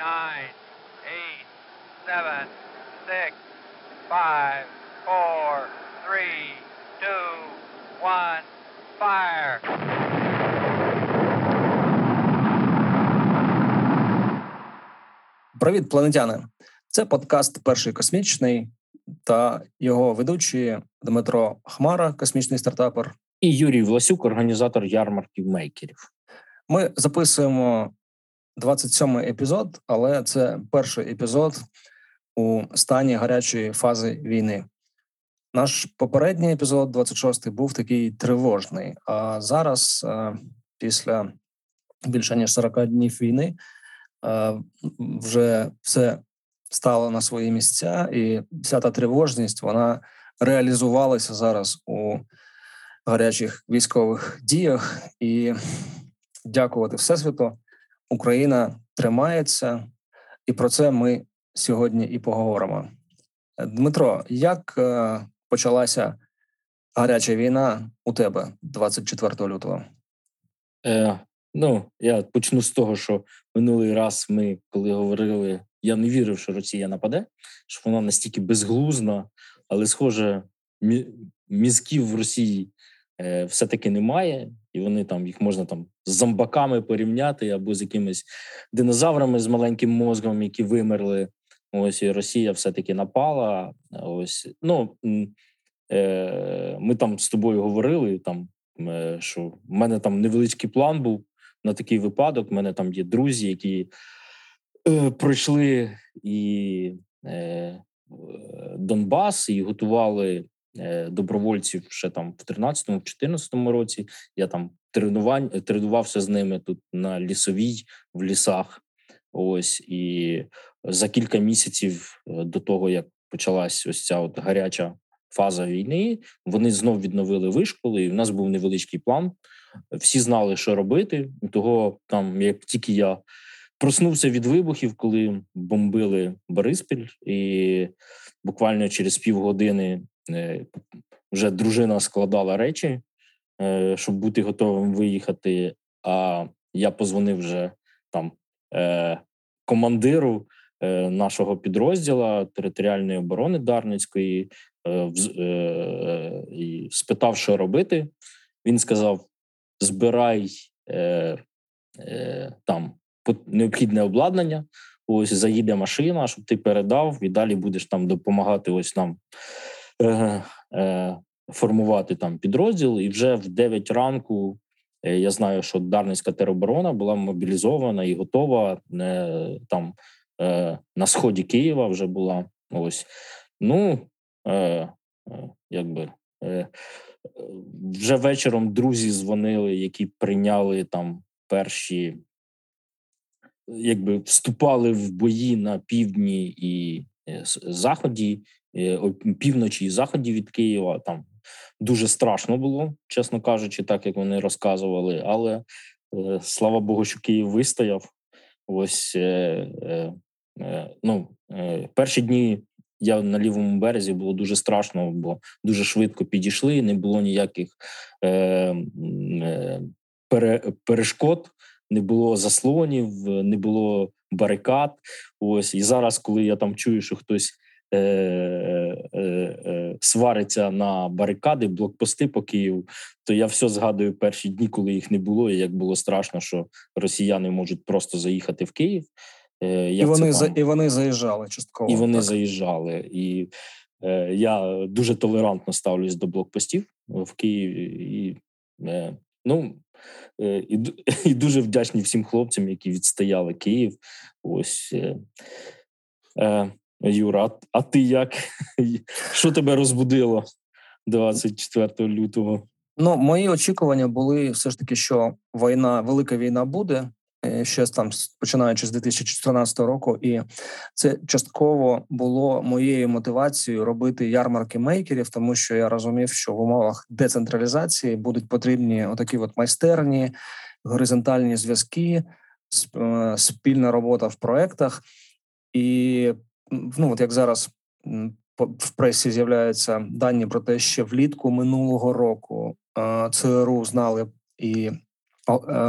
nine, eight, seven, six, five, four, three, two, one, fire. Привіт, планетяни! Це подкаст Перший космічний та його ведучі Дмитро Хмара, космічний стартапер, і Юрій Власюк, організатор ярмарків мейкерів. Ми записуємо 27-й епізод, але це перший епізод у стані гарячої фази війни. Наш попередній епізод, 26-й, був такий тривожний. А зараз, е, після більше ніж 40 днів війни, е, вже все стало на свої місця, і вся та тривожність вона реалізувалася зараз у гарячих військових діях. І дякувати Всесвіту, Україна тримається, і про це ми сьогодні і поговоримо. Дмитро, як е, почалася гаряча війна у тебе 24 лютого? Е, Ну, я почну з того, що минулий раз ми, коли говорили, я не вірив, що Росія нападе, що вона настільки безглузна, але, схоже, мізків в Росії е, все-таки немає, і вони там їх можна там з зомбаками порівняти або з якимись динозаврами з маленьким мозгом, які вимерли. Ось і Росія все-таки напала. Ось ну е, ми там з тобою говорили. Там е, що в мене там невеличкий план був на такий випадок. У мене там є друзі, які е, пройшли і е, Донбас і готували е, добровольців ще там в 13-14 році. Я там тренувань тренувався з ними тут на лісовій в лісах. Ось і за кілька місяців е, до того, як почалась ось ця от гаряча фаза війни, вони знов відновили вишколи. І в нас був невеличкий план. Всі знали, що робити. Того там, як тільки я проснувся від вибухів, коли бомбили Бориспіль, і буквально через півгодини е, вже дружина складала речі, е, щоб бути готовим виїхати. А я позвонив вже там командиру нашого підрозділу територіальної оборони Дарницької і спитав, що робити. Він сказав: збирай е, е, там необхідне обладнання. Ось заїде машина, щоб ти передав, і далі будеш там допомагати ось нам е, е, формувати там підрозділ. І вже в 9 ранку е, я знаю, що Дарницька тероборона була мобілізована і готова е, там е, на сході Києва вже була. Ось ну е, е, якби. Е, вже вечором друзі дзвонили, які прийняли там перші, якби вступали в бої на півдні і е, заході, е, півночі і заході від Києва. Там дуже страшно було, чесно кажучи, так як вони розказували. Але е, слава Богу, що Київ вистояв. Ось ну, перші дні я на лівому березі було дуже страшно, бо дуже швидко підійшли. Не було ніяких е, пере, перешкод, не було заслонів, не було барикад. Ось і зараз, коли я там чую, що хтось е, е, е, свариться на барикади, блокпости по Києву, то я все згадую перші дні, коли їх не було, і як було страшно, що росіяни можуть просто заїхати в Київ. Е, і вони за і вони заїжджали частково. І вони так. заїжджали. І е, я дуже толерантно ставлюсь до блокпостів в Києві. І, е, ну, і, і дуже вдячні всім хлопцям, які відстояли Київ. Ось е, е, Юра, а ти як? Що тебе розбудило 24 лютого? Ну, мої очікування були все ж таки, що війна, велика війна буде. Е, ще там починаючи з 2014 року, і це частково було моєю мотивацією робити ярмарки мейкерів, тому що я розумів, що в умовах децентралізації будуть потрібні отакі от майстерні, горизонтальні зв'язки, е, спільна робота в проектах, і ну от як зараз в пресі з'являються дані про те, що влітку минулого року е, ЦРУ знали і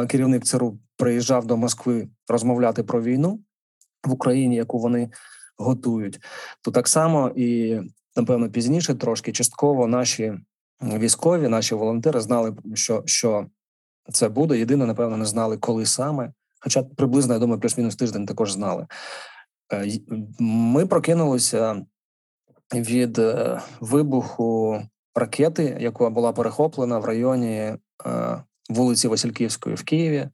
керівник ЦРУ приїжджав до Москви розмовляти про війну, в Україні, яку вони готують. То так само і напевно пізніше, трошки частково наші військові, наші волонтери знали, що що це буде. Єдине, напевно, не знали, коли саме. Хоча приблизно я думаю, плюс-мінус тиждень також знали. Е, ми прокинулися від е, вибуху ракети, яка була перехоплена в районі е, вулиці Васильківської в Києві.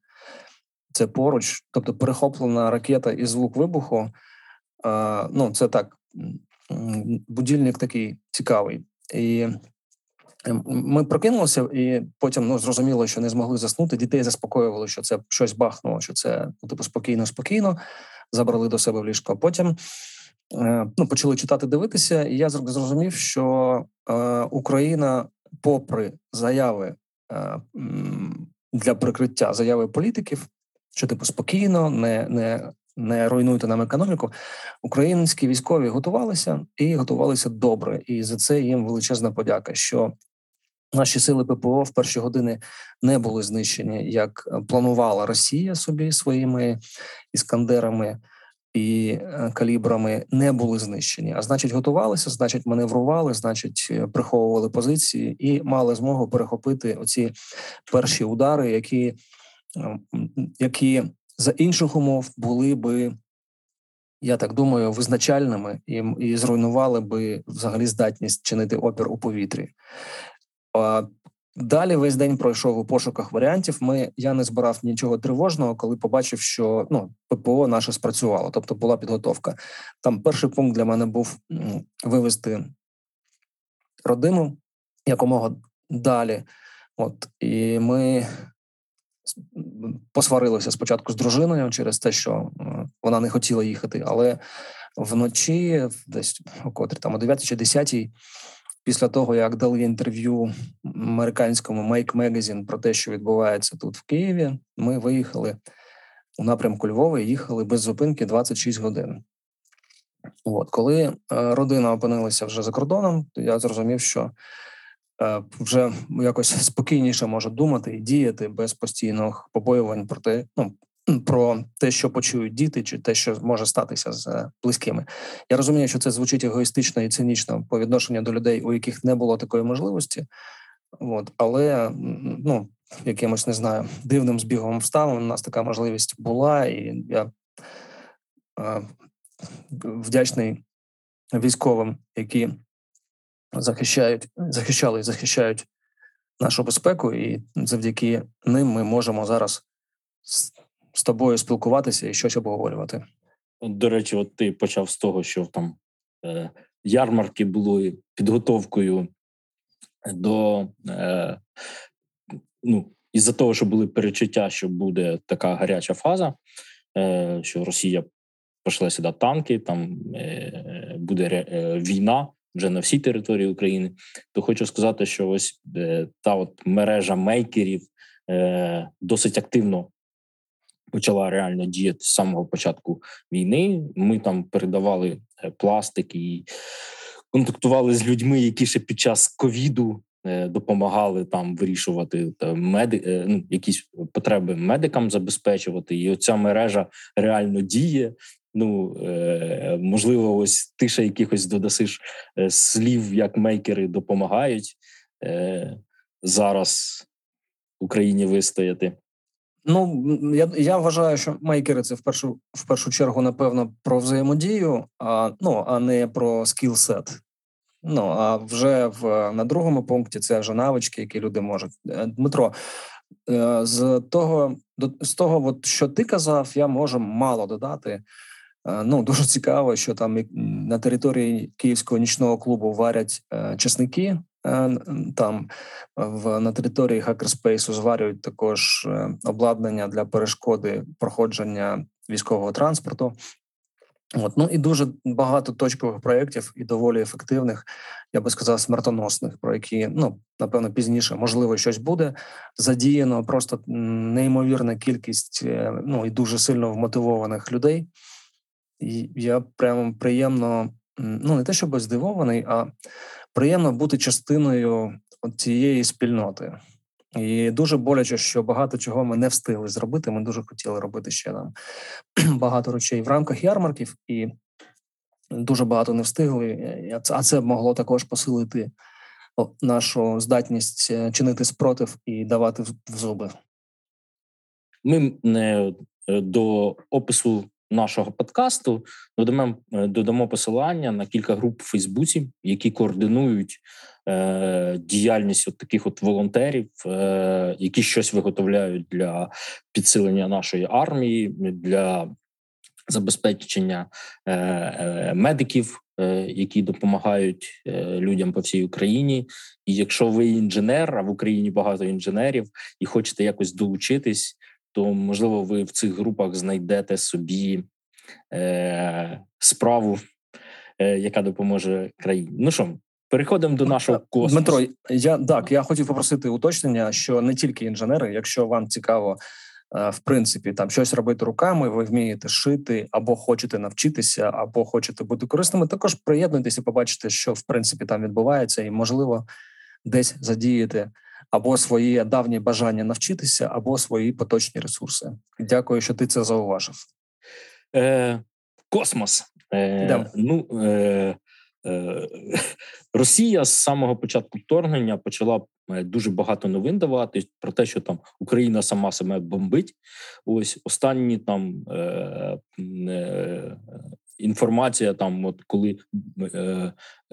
Це поруч, тобто перехоплена ракета і звук вибуху. Ну, це так, будильник такий цікавий. І ми прокинулися, і потім ну зрозуміло, що не змогли заснути. Дітей заспокоювали, що це щось бахнуло, що це ну, типу спокійно, спокійно. Забрали до себе в ліжко. Потім е, ну, почали читати, дивитися, і я зрозумів, що е, Україна, попри заяви е, для прикриття заяви політиків, що типу спокійно, не не не руйнуйте нам економіку. Українські військові готувалися і готувалися добре. І за це їм величезна подяка. Що наші сили ППО в перші години не були знищені, як планувала Росія собі своїми іскандерами. І е, калібрами не були знищені, а значить, готувалися, значить, маневрували, значить, е, приховували позиції і мали змогу перехопити оці перші удари, які які за інших умов були би, я так думаю, визначальними і і зруйнували би взагалі здатність чинити опір у повітрі. Далі весь день пройшов у пошуках варіантів. Ми я не збирав нічого тривожного, коли побачив, що ну ППО наше спрацювало, тобто була підготовка. Там перший пункт для мене був вивести родину якомога далі. От і ми посварилися спочатку з дружиною через те, що вона не хотіла їхати, але вночі, десь о котрі там о 9 чи 10 після того як дали інтерв'ю американському Make Magazine про те, що відбувається тут в Києві, ми виїхали у напрямку Львова і їхали без зупинки 26 годин. От коли е, родина опинилася вже за кордоном, то я зрозумів, що вже якось спокійніше може думати і діяти без постійних побоювань про те, ну про те, що почують діти, чи те, що може статися з близькими. Я розумію, що це звучить егоїстично і цинічно по відношенню до людей, у яких не було такої можливості. От, але ну якимось не знаю дивним збігом обставин у нас така можливість була, і я е, вдячний військовим, які захищають, захищали і захищають нашу безпеку, і завдяки ним ми можемо зараз з тобою спілкуватися і щось обговорювати. До речі, от ти почав з того, що там е, ярмарки були підготовкою до е, ну, із-за того, що були перечуття, що буде така гаряча фаза, е, що Росія пішла сюди танки, там е, буде е, війна вже на всій території України, то хочу сказати, що ось е, та от мережа мейкерів е, досить активно почала реально діяти з самого початку війни. Ми там передавали е, пластик і контактували з людьми, які ще під час ковіду. Допомагали там вирішувати меди, ну, якісь потреби медикам забезпечувати, і оця мережа реально діє. Ну е, можливо, ось ти ще якихось додасиш е, слів, як мейкери допомагають е, зараз Україні вистояти. Ну я я вважаю, що мейкери це в першу в першу чергу, напевно, про взаємодію, а ну а не про скілсет. Ну а вже в на другому пункті це вже навички, які люди можуть. Дмитро, з того з того, от, що ти казав, я можу мало додати. Е, ну дуже цікаво, що там на території київського нічного клубу варять е, чесники. Е, там в на території хакерспейсу зварюють також обладнання для перешкоди проходження військового транспорту. От ну і дуже багато точкових проєктів і доволі ефективних, я би сказав, смертоносних, про які ну напевно пізніше можливо щось буде задіяно. Просто неймовірна кількість ну і дуже сильно вмотивованих людей. Я прямо приємно, ну не те, щоб здивований, а приємно бути частиною цієї спільноти. І дуже боляче, що багато чого ми не встигли зробити. Ми дуже хотіли робити ще нам багато речей в рамках ярмарків, і дуже багато не встигли. А це могло також посилити нашу здатність е, чинити спротив і давати в зуби. Ми не е, до опису нашого подкасту додамо е, додамо посилання на кілька груп у Фейсбуці, які координують е, діяльність от таких от волонтерів, е, які щось виготовляють для підсилення нашої армії, для забезпечення е, е, медиків. Е, які допомагають людям по всій Україні, і якщо ви інженер, а в Україні багато інженерів, і хочете якось долучитись то можливо ви в цих групах знайдете собі е, справу, е, яка допоможе країні. Ну що, переходимо до нашого космосу. Дмитро. Я так я хотів попросити уточнення, що не тільки інженери, якщо вам цікаво. Е, в принципі, там щось робити руками, ви вмієте шити, або хочете навчитися, або хочете бути корисними. Також приєднуйтеся, побачите, що в принципі там відбувається, і можливо десь задіяти або свої давні бажання навчитися, або свої поточні ресурси. Дякую, що ти це зауважив. Е, Космос. Е, Ну, е, е, Росія з самого початку вторгнення почала е, дуже багато новин давати про те, що там Україна сама себе бомбить. Ось останні там е, е, інформація там, от коли е,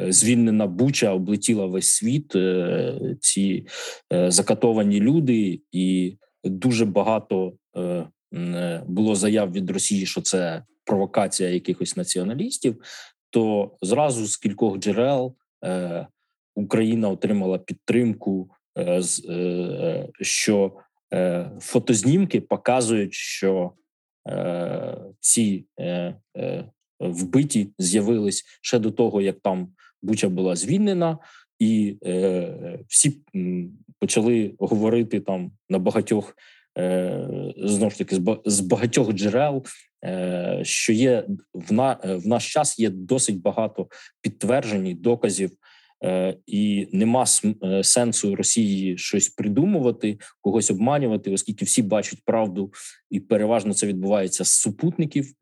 е, звільнена Буча облетіла весь світ, е, ці е, закатовані люди, і дуже багато е, е, було заяв від Росії, що це провокація якихось націоналістів. То зразу з кількох джерел Україна отримала підтримку, що фотознімки показують, що ці вбиті з'явились ще до того, як там Буча була звільнена, і е, всі почали говорити там на багатьох е, знову ж таки з багатьох джерел, е, що є в на в наш час є досить багато підтверджень, доказів. Е, і нема е, сенсу Росії щось придумувати, когось обманювати, оскільки всі бачать правду, і переважно це відбувається з супутників.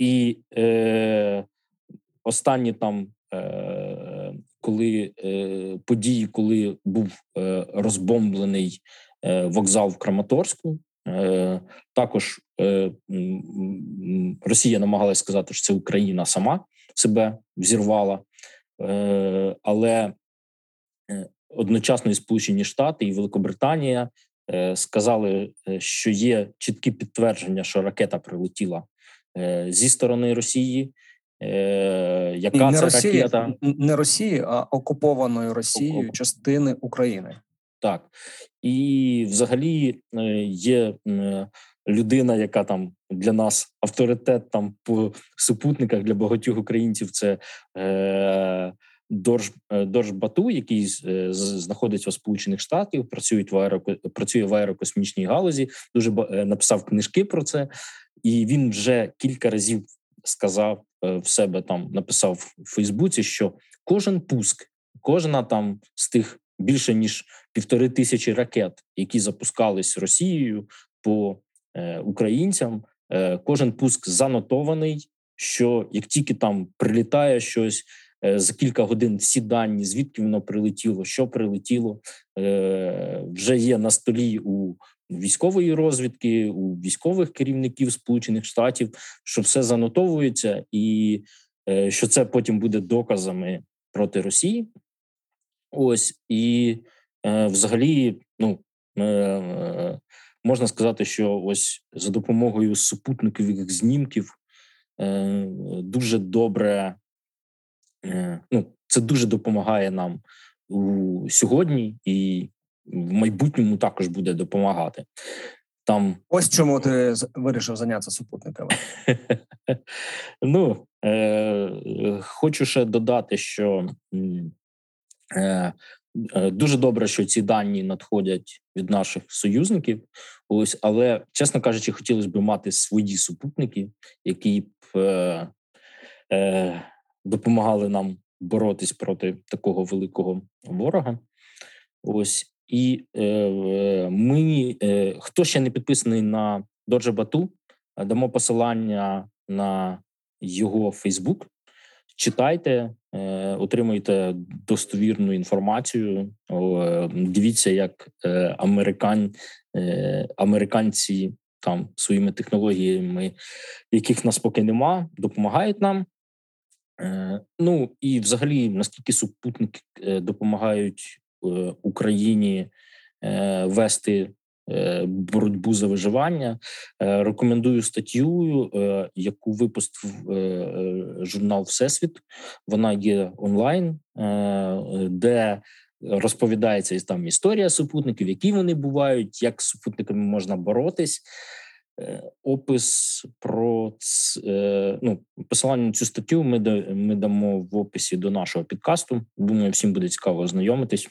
Е, і е, останні там, е, коли е, події, коли був е, розбомблений е, вокзал в Краматорську, е, також е, Росія намагалась сказати, що це Україна сама себе взірвала, е, але е, одночасно і Сполучені Штати і Великобританія. Е, сказали, що є чіткі підтвердження, що ракета прилетіла Е, зі сторони Росії. Е, яка не це Росії, ракета? Не Росії, а окупованої Росією Окуп... частини України. Так і взагалі е, є людина, яка там для нас авторитет там по супутниках для багатьох українців. Це е, Дорж Дорж Бату, який знаходиться у Сполучених Штатів, працюють в аеро, працює в аерокосмічній галузі. Дуже написав книжки про це і він вже кілька разів сказав е, в себе там, написав в Фейсбуці, що кожен пуск, кожна там з тих більше ніж півтори тисячі ракет, які запускались Росією по е, українцям, е, кожен пуск занотований. Що як тільки там прилітає щось е, за кілька годин, всі дані, звідки воно прилетіло, що прилетіло, е, вже є на столі у військової розвідки, у військових керівників Сполучених Штатів, що все занотовується, і е, що це потім буде доказами проти Росії. Ось і е, взагалі, ну е, можна сказати, що ось за допомогою супутникових знімків дуже добре. Ну, це дуже допомагає нам у сьогодні, і в майбутньому також буде допомагати. Там ось чому ти вирішив зайнятися супутниками. Ну е, хочу ще додати, що е, е, дуже добре, що ці дані надходять від наших союзників. Ось, але чесно кажучи, хотілося б мати свої супутники, які б е, е, допомагали нам боротись проти такого великого ворога. Ось І е, ми, е, хто ще не підписаний на Доджа Бату, дамо посилання на його Фейсбук. Читайте, е, отримуйте достовірну інформацію. Е, дивіться, як е, американ, е, американці там своїми технологіями, яких нас поки нема, допомагають нам. Е, ну і взагалі, наскільки супутники е, допомагають е, Україні вести боротьбу за виживання, рекомендую статтю, яку випустив журнал Всесвіт. Вона є онлайн, де розповідається там історія супутників, які вони бувають, як з супутниками можна боротись. Е, опис про е, ну, посилання на цю статтю. Ми ми дамо в описі до нашого підкасту. Думаю, всім буде цікаво ознайомитись.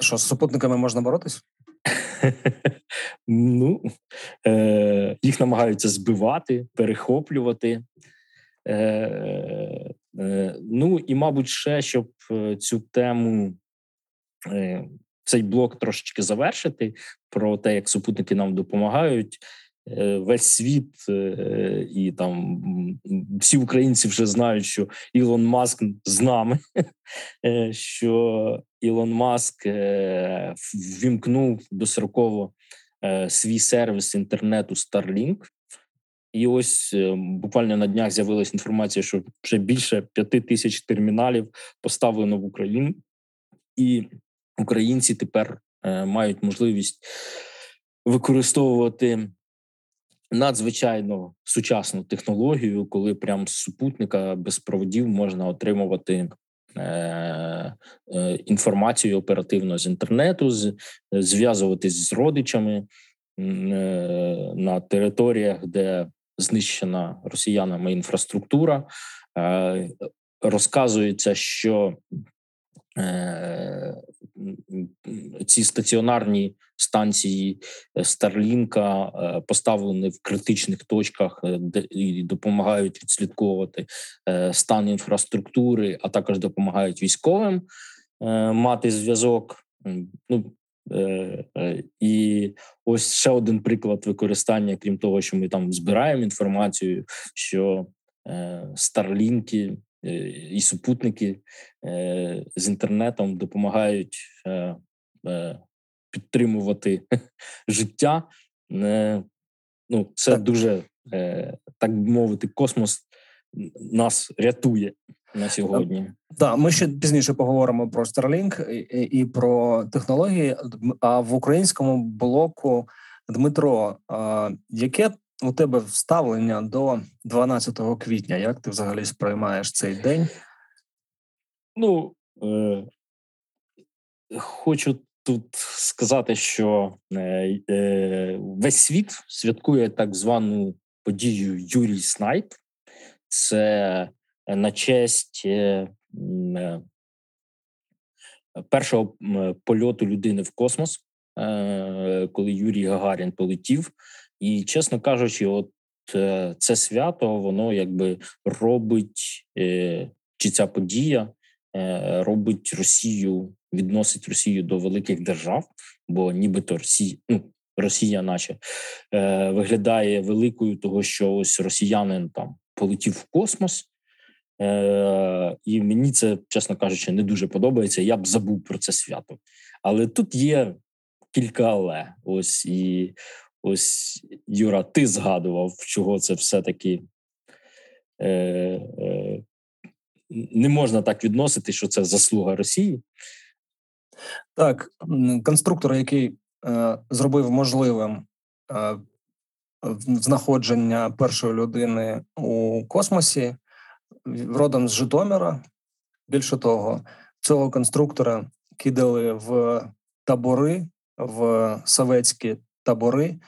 Що з супутниками можна боротись? Ну е, їх намагаються збивати, перехоплювати. Е, е, Ну і, мабуть, ще щоб цю тему. Е, цей блок трошечки завершити про те, як супутники нам допомагають. Е, весь світ е, і там всі українці вже знають, що Ілон Маск з нами, е, що Ілон Маск ввімкнув достроково свій сервіс інтернету Starlink. І ось буквально на днях з'явилася інформація, що вже більше п'яти тисяч терміналів поставлено в Україну, і українці тепер мають можливість використовувати надзвичайно сучасну технологію, коли прям з супутника без проводів можна отримувати. Е, е, інформацію оперативно з інтернету, зв'язуватись з родичами е, на територіях, де знищена росіянами інфраструктура. Розказується, що ці стаціонарні станції Старлінка е, поставлені в критичних точках, е, де і допомагають відслідковувати е, стан інфраструктури, а також допомагають військовим мати зв'язок. Ну і ось ще один приклад використання, крім того, що ми там збираємо інформацію, що старлінки і супутники з інтернетом допомагають підтримувати життя. Ну, це дуже так би мовити, космос нас рятує на сьогодні. Так, ми ще пізніше поговоримо про Starlink і, і про технології. А в українському блоку Дмитро, яке у тебе вставлення до 12 квітня? Як ти взагалі сприймаєш цей день? Ну е, хочу тут сказати, що е, е, весь світ святкує так звану подію Юрій Снайп. Це на честь е, е, першого польоту людини в космос, е, коли Юрій Гагарін полетів. І, чесно кажучи, от е, це свято, воно якби робить е, чи ця подія робить Росію відносить Росію до великих держав, бо нібито Росія, ну Росія, наче е, виглядає великою, того що ось росіянин там полетів в космос. Е, І мені це, чесно кажучи, не дуже подобається. Я б забув про це свято. Але тут є кілька але. Ось і ось Юра, ти згадував, чого це все-таки е, е, не можна так відносити, що це заслуга Росії. Так, конструктор, який е, зробив можливим е, знаходження першої людини у космосі, родом з Житомира. Більше того, цього конструктора кидали в табори, в советські табори,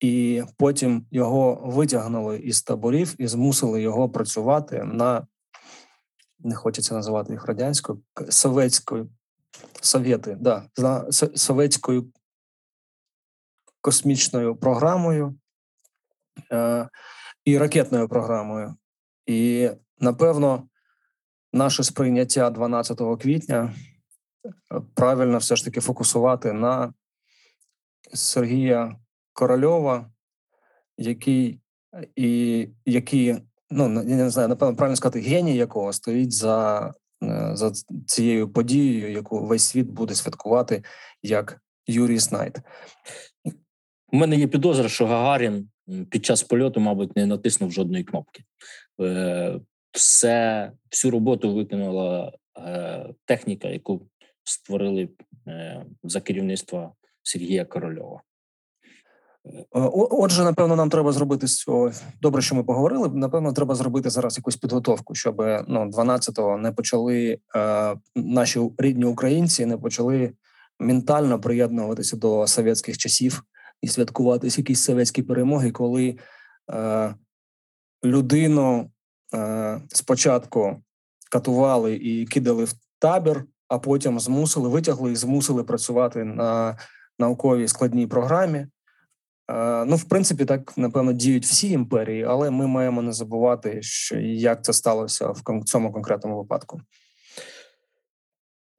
і потім його витягнули із таборів і змусили його працювати на не хочеться називати їх радянською советською совєти, да, за советською космічною програмою е, і ракетною програмою. І напевно, наше сприйняття 12 квітня е, правильно все ж таки фокусувати на Сергія Корольова, який і який, ну я не знаю, напевно, правильно сказати, геній якого стоїть за, е, за цією подією, яку весь світ буде святкувати як Юрій Снайд. У мене є підозра, що Гагарін під час польоту, мабуть, не натиснув жодної кнопки. Е, все, всю роботу виконала е, техніка, яку створили за керівництва Сергія Корольова. Отже, напевно, нам треба зробити з цього добре, що ми поговорили. Напевно, треба зробити зараз якусь підготовку, щоб ну 12-го не почали е, наші рідні українці, не почали ментально приєднуватися до совєтських часів і святкувати якісь совєтські перемоги, коли е, людину е, спочатку катували і кидали в табір, а потім змусили витягли і змусили працювати на науковій складній програмі. Е, ну, в принципі, так напевно діють всі імперії, але ми маємо не забувати, що як це сталося в цьому конкретному випадку.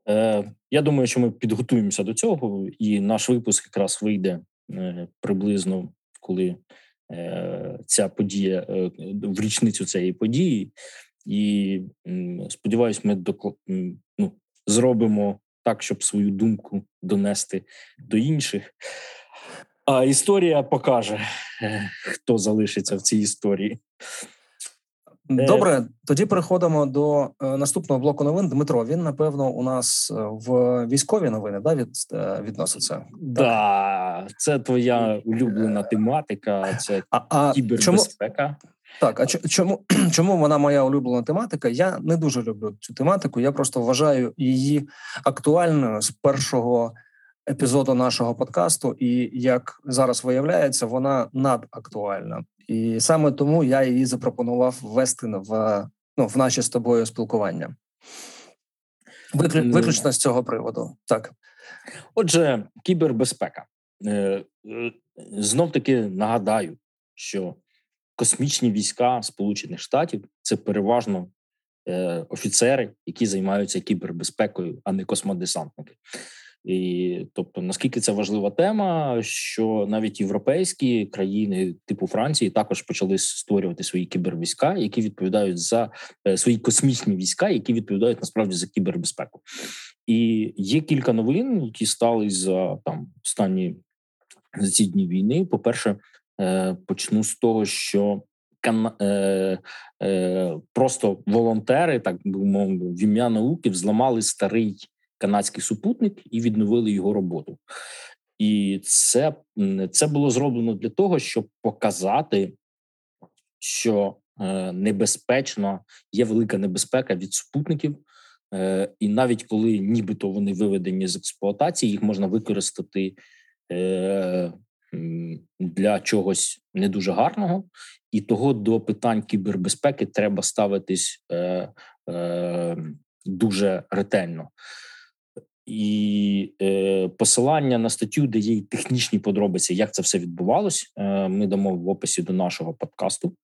Е, Я думаю, що ми підготуємося до цього, і наш випуск якраз вийде е, приблизно коли ця подія в річницю цієї події, і сподіваюсь, ми докл... ну, зробимо так, щоб свою думку донести до інших. А історія покаже, е, хто залишиться в цій історії. Е, Добре, тоді переходимо до е, наступного блоку новин. Дмитро, він напевно у нас в військові новини да, від, відноситься. Да, це твоя улюблена тематика. Це а, а кібербезпека. Чому, так, а чому чому вона моя улюблена тематика? Я не дуже люблю цю тематику. Я просто вважаю її актуальною з першого епізоду нашого подкасту, і як зараз виявляється, вона надактуальна. І саме тому я її запропонував ввести в ну, в наше з тобою спілкування. Виключно з цього приводу. Так. Отже, кібербезпека. Е, е, Знов таки нагадаю, що космічні війська Сполучених Штатів це переважно е, офіцери, які займаються кібербезпекою, а не космодесантники. І тобто, наскільки це важлива тема, що навіть європейські країни, типу Франції, також почали створювати свої кібервійська, які відповідають за е, свої космічні війська, які відповідають насправді за кібербезпеку. І є кілька новин, які стали за там останні за ці дні війни. По перше, почну з того, що е, Просто волонтери, так би мовити, в ім'я науки взламали старий канадський супутник і відновили його роботу. І це, це було зроблено для того, щоб показати, що е, небезпечно є велика небезпека від супутників. Е, і навіть коли нібито вони виведені з експлуатації, їх можна використати е, для чогось не дуже гарного, і того до питань кібербезпеки треба ставитись дуже ретельно і е, посилання на статтю, де є технічні подробиці, як це все відбувалось. Е, Ми дамо в описі до нашого подкасту.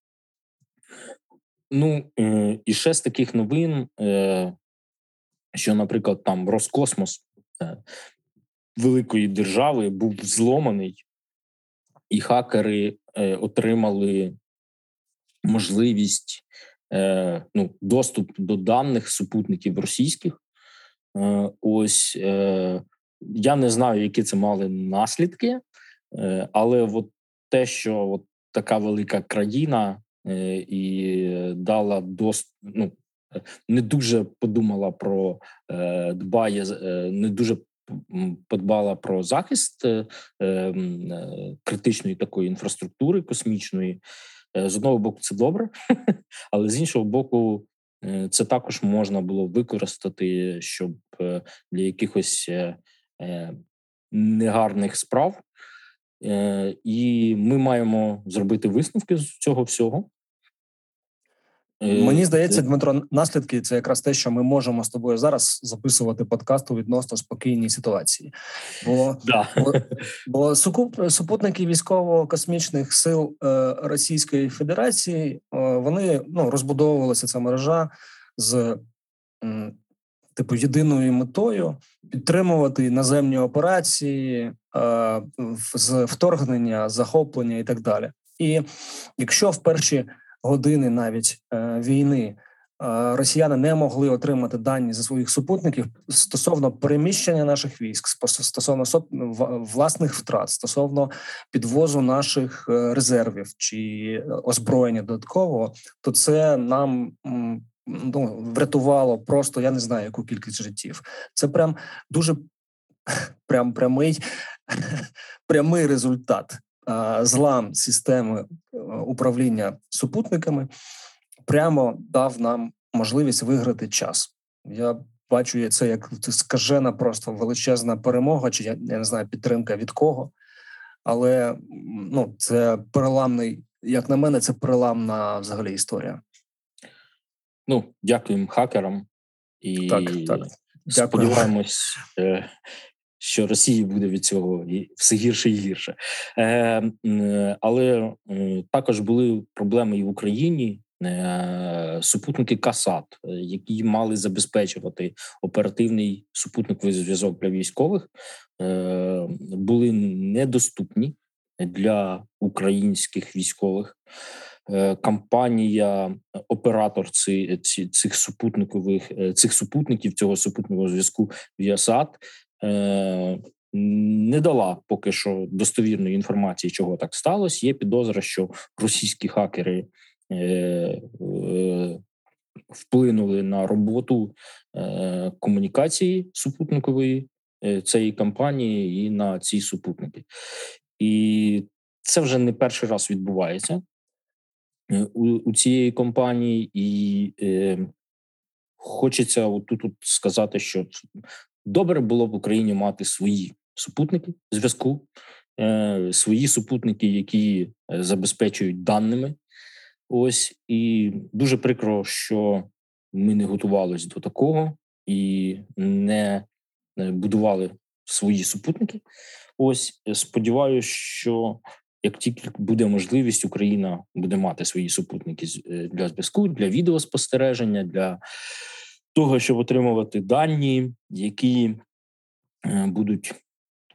Ну е, і ще з таких новин, е, що, наприклад, там Роскосмос е, великої держави був зломаний, і хакери е, отримали можливість е, ну, доступ до даних супутників російських. Е, ось я не знаю, які це мали наслідки, але от те, що от така велика країна і дала дост, ну, не дуже подумала про дбає, не дуже подбала про захист критичної такої інфраструктури космічної. З одного боку, це добре, але з іншого боку, Е, це також можна було використати, щоб е, для якихось е, негарних справ, і ми маємо зробити висновки з цього всього. Мені здається, Дмитро, наслідки це якраз те, що ми можемо з тобою зараз записувати подкаст у відносно спокійній ситуації, бо да. бо, бо супутники військово-космічних сил е, Російської Федерації е, вони ну розбудовувалися ця мережа з типу єдиною метою підтримувати наземні операції з вторгнення, захоплення і так далі. І якщо в перші години навіть війни росіяни не могли отримати дані за своїх супутників стосовно переміщення наших військ, стосовно власних втрат, стосовно підвозу наших е, резервів чи озброєння додаткового, то це нам ну, врятувало просто я не знаю яку кількість життів. Це прям дуже прям прямий прямий результат злам системи е, управління супутниками прямо дав нам можливість виграти час. Я бачу це як скажена просто величезна перемога, чи я, я не знаю підтримка від кого. Але ну, це переламний, як на мене, це переламна взагалі історія. Ну, дякуємо хакерам і так, так. сподіваємось, е, що Росії буде від цього все гірше і гірше. Е, Але також були проблеми і в Україні. Е, супутники Касат, е, які мали забезпечувати оперативний супутниковий зв'язок для військових, е, були недоступні для українських військових. Компанія, оператор цих супутникових цих супутників цього супутникового зв'язку Віасат не дала поки що достовірної інформації, чого так сталося. Є підозра, що російські хакери Е, е, вплинули на роботу е, комунікації супутникової цієї компанії і на ці супутники. І це вже не перший раз відбувається у, у цієї компанії, і е, хочеться отут от сказати, що добре було б Україні мати свої супутники зв'язку, е, свої супутники, які забезпечують даними Ось і дуже прикро, що ми не готувалися до такого і не будували свої супутники. Ось сподіваюся, що як тільки буде можливість, Україна буде мати свої супутники е, для зв'язку, для відеоспостереження, для того, щоб отримувати дані, які е, будуть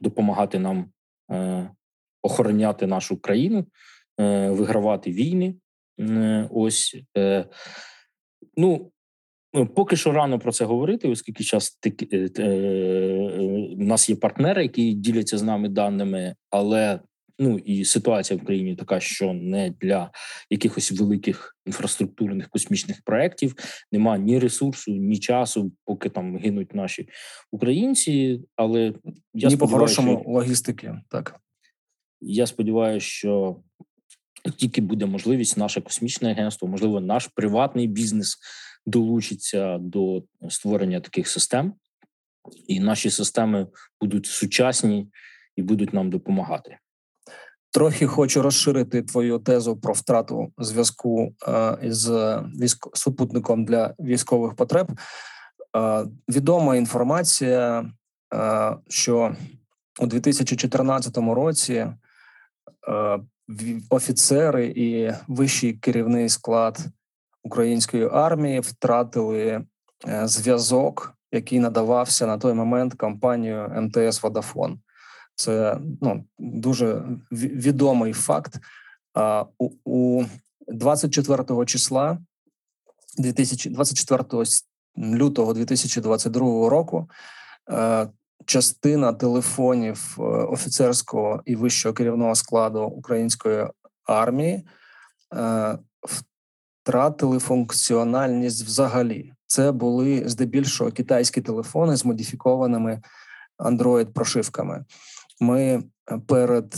допомагати нам е, охороняти нашу країну, вигравати війни. Ось е, ну. Поки що рано про це говорити, оскільки час е, е, у нас є партнери, які діляться з нами даними, але ну і ситуація в країні така, що не для якихось великих інфраструктурних космічних проєктів немає ні ресурсу, ні часу, поки там гинуть наші українці. Але я ні по хорошому логістики, так я сподіваюся, що тільки буде можливість, наше космічне агентство, можливо, наш приватний бізнес долучиться до створення таких систем, і наші системи будуть сучасні і будуть нам допомагати. Трохи хочу розширити твою тезу про втрату зв'язку е, із військ... супутником для військових потреб. Е, відома інформація, е, що у 2014 році офіцери і вищий керівний склад української армії втратили зв'язок, який надавався на той момент компанією МТС Водафон. Це ну дуже відомий факт. У, у 24 числа 2024 лютого 2022 року е, частина телефонів е, офіцерського і вищого керівного складу української армії е, втратили функціональність взагалі. Це були здебільшого китайські телефони з модифікованими Android-прошивками. Ми е, перед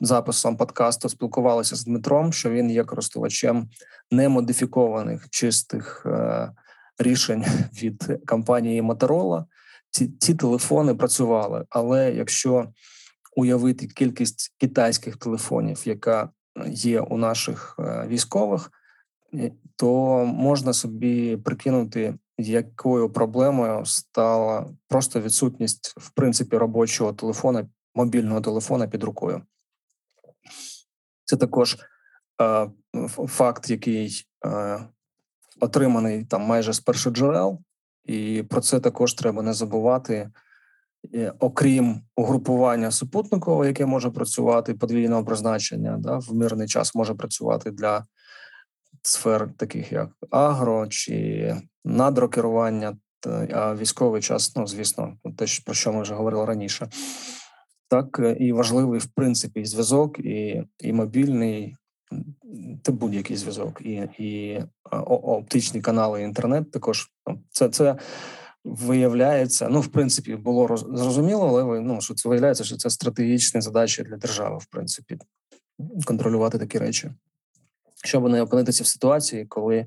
записом подкасту спілкувалися з Дмитром, що він є користувачем немодифікованих чистих рішень від компанії Motorola ці ці телефони працювали. Але якщо уявити кількість китайських телефонів, яка є у наших е, військових, е, то можна собі прикинути, якою проблемою стала просто відсутність в принципі робочого телефона, мобільного телефона під рукою. Це також е, факт, який е, отриманий там майже з першоджерел, і про це також треба не забувати. Окрім угрупування супутникового, яке може працювати подвійного призначення, да, в мирний час може працювати для сфер, таких як агро чи надрокерування, а військовий час, ну звісно, те, про що ми вже говорили раніше. Так і важливий в принципі зв'язок, і і мобільний, та будь-який зв'язок, і і оптичні канали, інтернет також ну, це це виявляється. Ну, в принципі, було зрозуміло, але ну, що це виявляється, що це стратегічні задачі для держави, в принципі, контролювати такі речі щоб не опинитися в ситуації, коли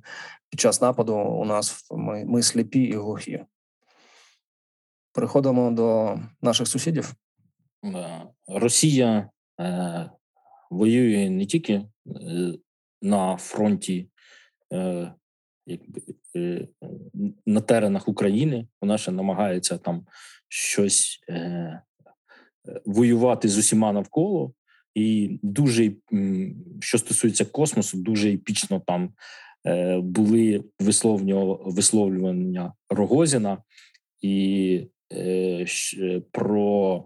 під час нападу у нас ми, ми сліпі і глухі. Переходимо до наших сусідів. Росія е, воює не тільки е, на фронті, е, якби, е, на теренах України. Вона ще намагається там щось е, воювати з усіма навколо. І дуже що стосується космосу, дуже епічно там е, були висловлювання Рогозіна і е, про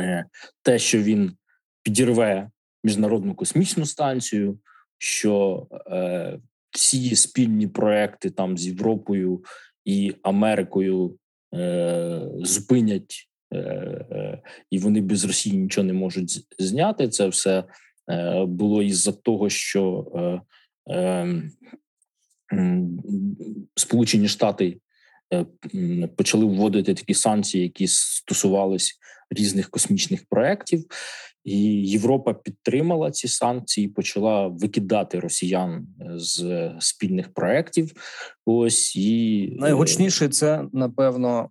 е, те, що він підірве міжнародну космічну станцію, що всі спільні проекти там з Європою і Америкою е, зупинять і вони без Росії нічого не можуть зняти. Це все е, було із-за того, що ем, Сполучені Штати почали вводити такі санкції, які стосувались різних космічних проєктів. І Європа підтримала ці санкції, почала викидати росіян з спільних проєктів. Ось і найгучніше це напевно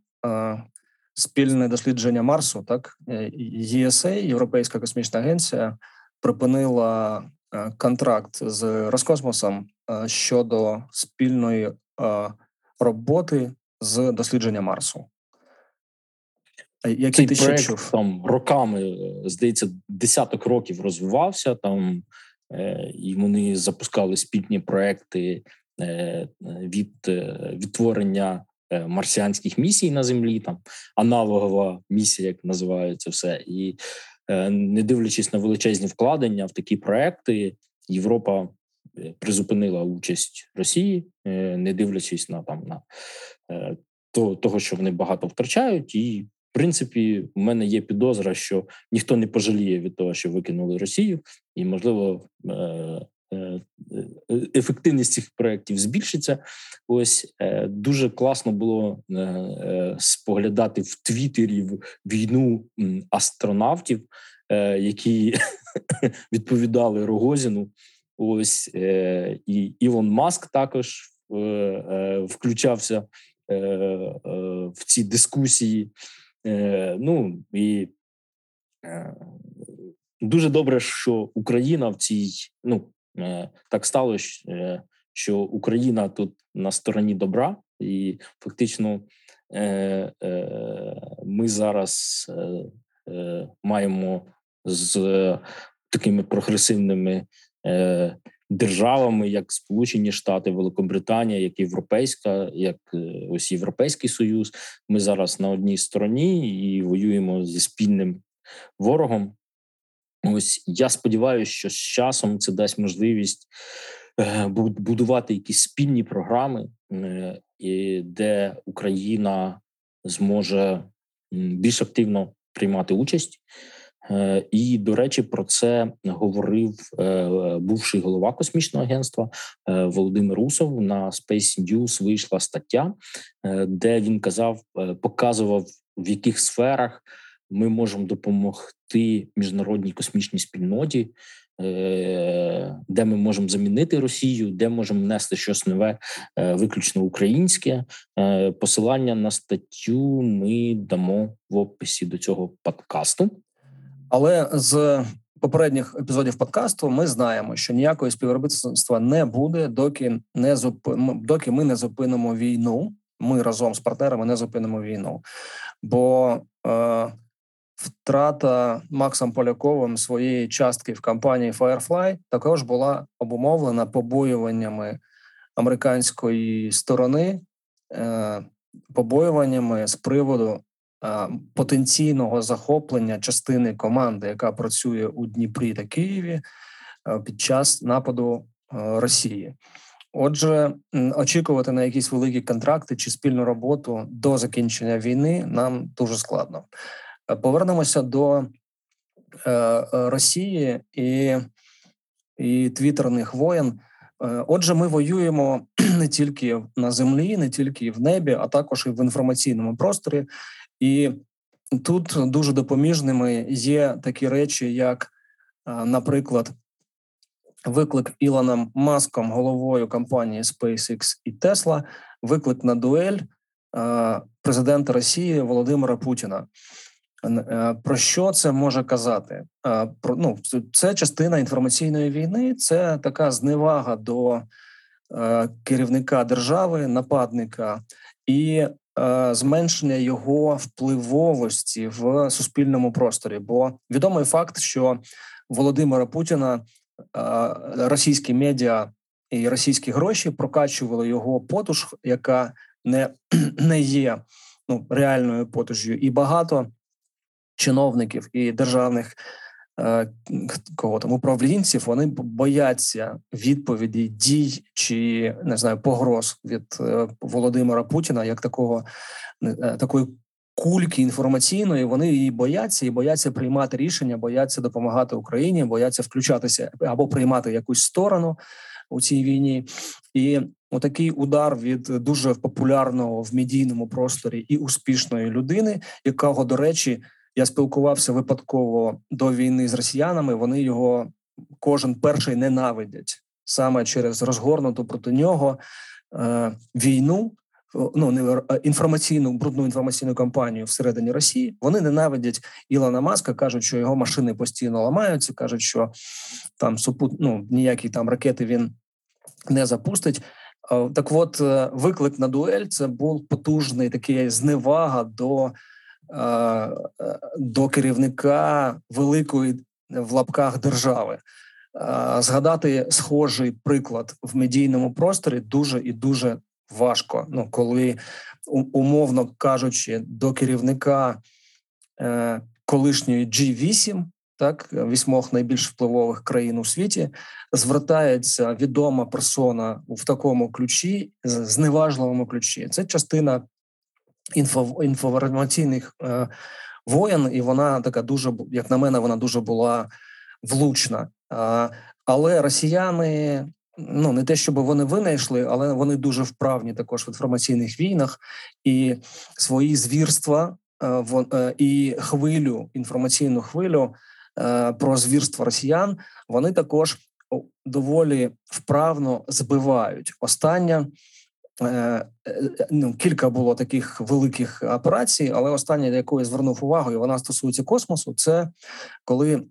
спільне дослідження Марсу, так ESA, е, Європейська космічна агенція, припинила е, контракт з Роскосмосом е, щодо спільної роботи з дослідження Марсу. Які Цей ти проект, чув? там роками здається, десяток років розвивався там, і вони запускали спільні проекти від відтворення марсіанських місій на землі, там аналогова місія, як називається все, і е, не дивлячись на величезні вкладення в такі проекти, Європа е, призупинила участь Росії, не дивлячись на там на то, того, що вони багато втрачають, і в принципі, у мене є підозра, що ніхто не пожаліє від того, що викинули Росію, і можливо Е, е, ефективність цих проєктів збільшиться. Ось е, дуже класно було споглядати в Твіттері війну астронавтів, які відповідали Рогозіну. Ось і Ілон Маск також включався в ці дискусії. Ну і дуже добре, що Україна в цій ну Е, так сталося, е, що Україна тут на стороні добра, і фактично е, ми зараз маємо з такими прогресивними державами, як Сполучені Штати, Великобританія, як Європейська, як ось Європейський Союз. Ми зараз на одній стороні і воюємо зі спільним ворогом. Ось я сподіваюся, що з часом це дасть можливість е, будувати якісь спільні програми, е, де Україна зможе більш активно приймати участь. Е, і, до речі, про це говорив бувший голова космічного агентства Володимир Усов. На Space News вийшла стаття, де він казав, показував в яких сферах ми можемо допомогти міжнародній космічній спільноті, е, де ми можемо замінити Росію, де можемо внести щось нове, е, виключно українське. Е, посилання на статтю ми дамо в описі до цього подкасту. Але з попередніх епізодів подкасту ми знаємо, що ніякої співробітництва не буде, доки не зуп... доки ми не зупинимо війну. Ми разом з партнерами не зупинимо війну, бо Втрата Максом Поляковим своєї частки в компанії Firefly також була обумовлена побоюваннями американської сторони побоюваннями з приводу потенційного захоплення частини команди, яка працює у Дніпрі та Києві під час нападу Росії. Отже, очікувати на якісь великі контракти чи спільну роботу до закінчення війни нам дуже складно. Е, повернемося до е, е, Росії і і твітерних воєн. Отже, ми воюємо не тільки на землі, не тільки в небі, а також і в інформаційному просторі. І тут дуже допоміжними є такі речі, як, наприклад, виклик Ілоном Маском, головою компанії SpaceX і Tesla, виклик на дуель президента Росії Володимира Путіна. Е, про що це може казати? Про ну це частина інформаційної війни, це така зневага до е, керівника держави, нападника і е, зменшення його впливовості в суспільному просторі. Бо відомий факт, що Володимира Путіна російські медіа і російські гроші прокачували його потуж, яка не не є ну реальною потужю, і багато чиновників і державних е, кого там управлінців вони бояться відповіді дій чи не знаю погроз від е, Володимира Путіна як такого е, такої кульки інформаційної, вони її бояться і бояться приймати рішення, бояться допомагати Україні, бояться включатися або приймати якусь сторону у цій війні. І отакий удар від дуже популярного в медійному просторі і успішної людини, якого до речі, я спілкувався випадково до війни з росіянами. Вони його кожен перший ненавидять саме через розгорнуту проти нього е, війну ну не інформаційну брудну інформаційну кампанію всередині Росії. Вони ненавидять Ілона Маска, кажуть, що його машини постійно ламаються. кажуть, що там супут, ну, ніякі там ракети він не запустить. Так, от е, виклик на дуель це був потужний такий зневага до, е, до керівника великої в лапках держави. Згадати схожий приклад в медійному просторі дуже і дуже важко. Ну коли умовно кажучи, до керівника е, колишньої G8, так вісьмох найбільш впливових країн у світі, звертається відома персона в такому ключі, зневажливому ключі. Це частина інформаційних е, воєн, і вона така дуже як на мене, вона дуже була влучна. Але росіяни ну не те, щоб вони винайшли, але вони дуже вправні також в інформаційних війнах і свої звірства е, е, і хвилю, інформаційну хвилю про звірства росіян. Вони також доволі вправно збивають. Остання ну, кілька було таких великих операцій, але остання, на яку я звернув увагу, і вона стосується космосу, це коли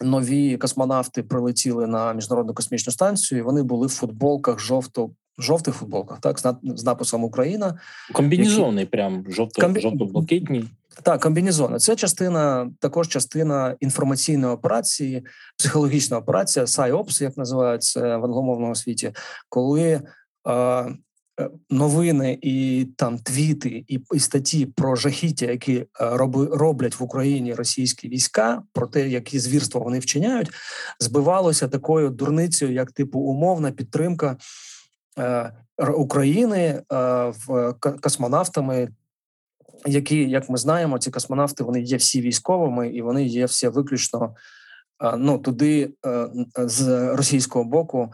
нові космонавти прилетіли на міжнародну космічну станцію. і Вони були в футболках жовто. Жовтих футболках, так з написом Україна, комбінезони, які... прям жовто Комбі... жовто-блакитні. Так, комбінезони. Це частина, також частина інформаційної операції, психологічна операція, PsyOps, як називається в англомовному світі, коли е, Е, новини і там твіти і, і статті про жахіття, які е, роби, роблять в Україні російські війська, про те, які звірства вони вчиняють, збивалося такою дурницею, як типу умовна підтримка е, України е, в космонавтами. Які, як ми знаємо, ці космонавти вони є всі військовими і вони є всі виключно е, ну туди е, з російського боку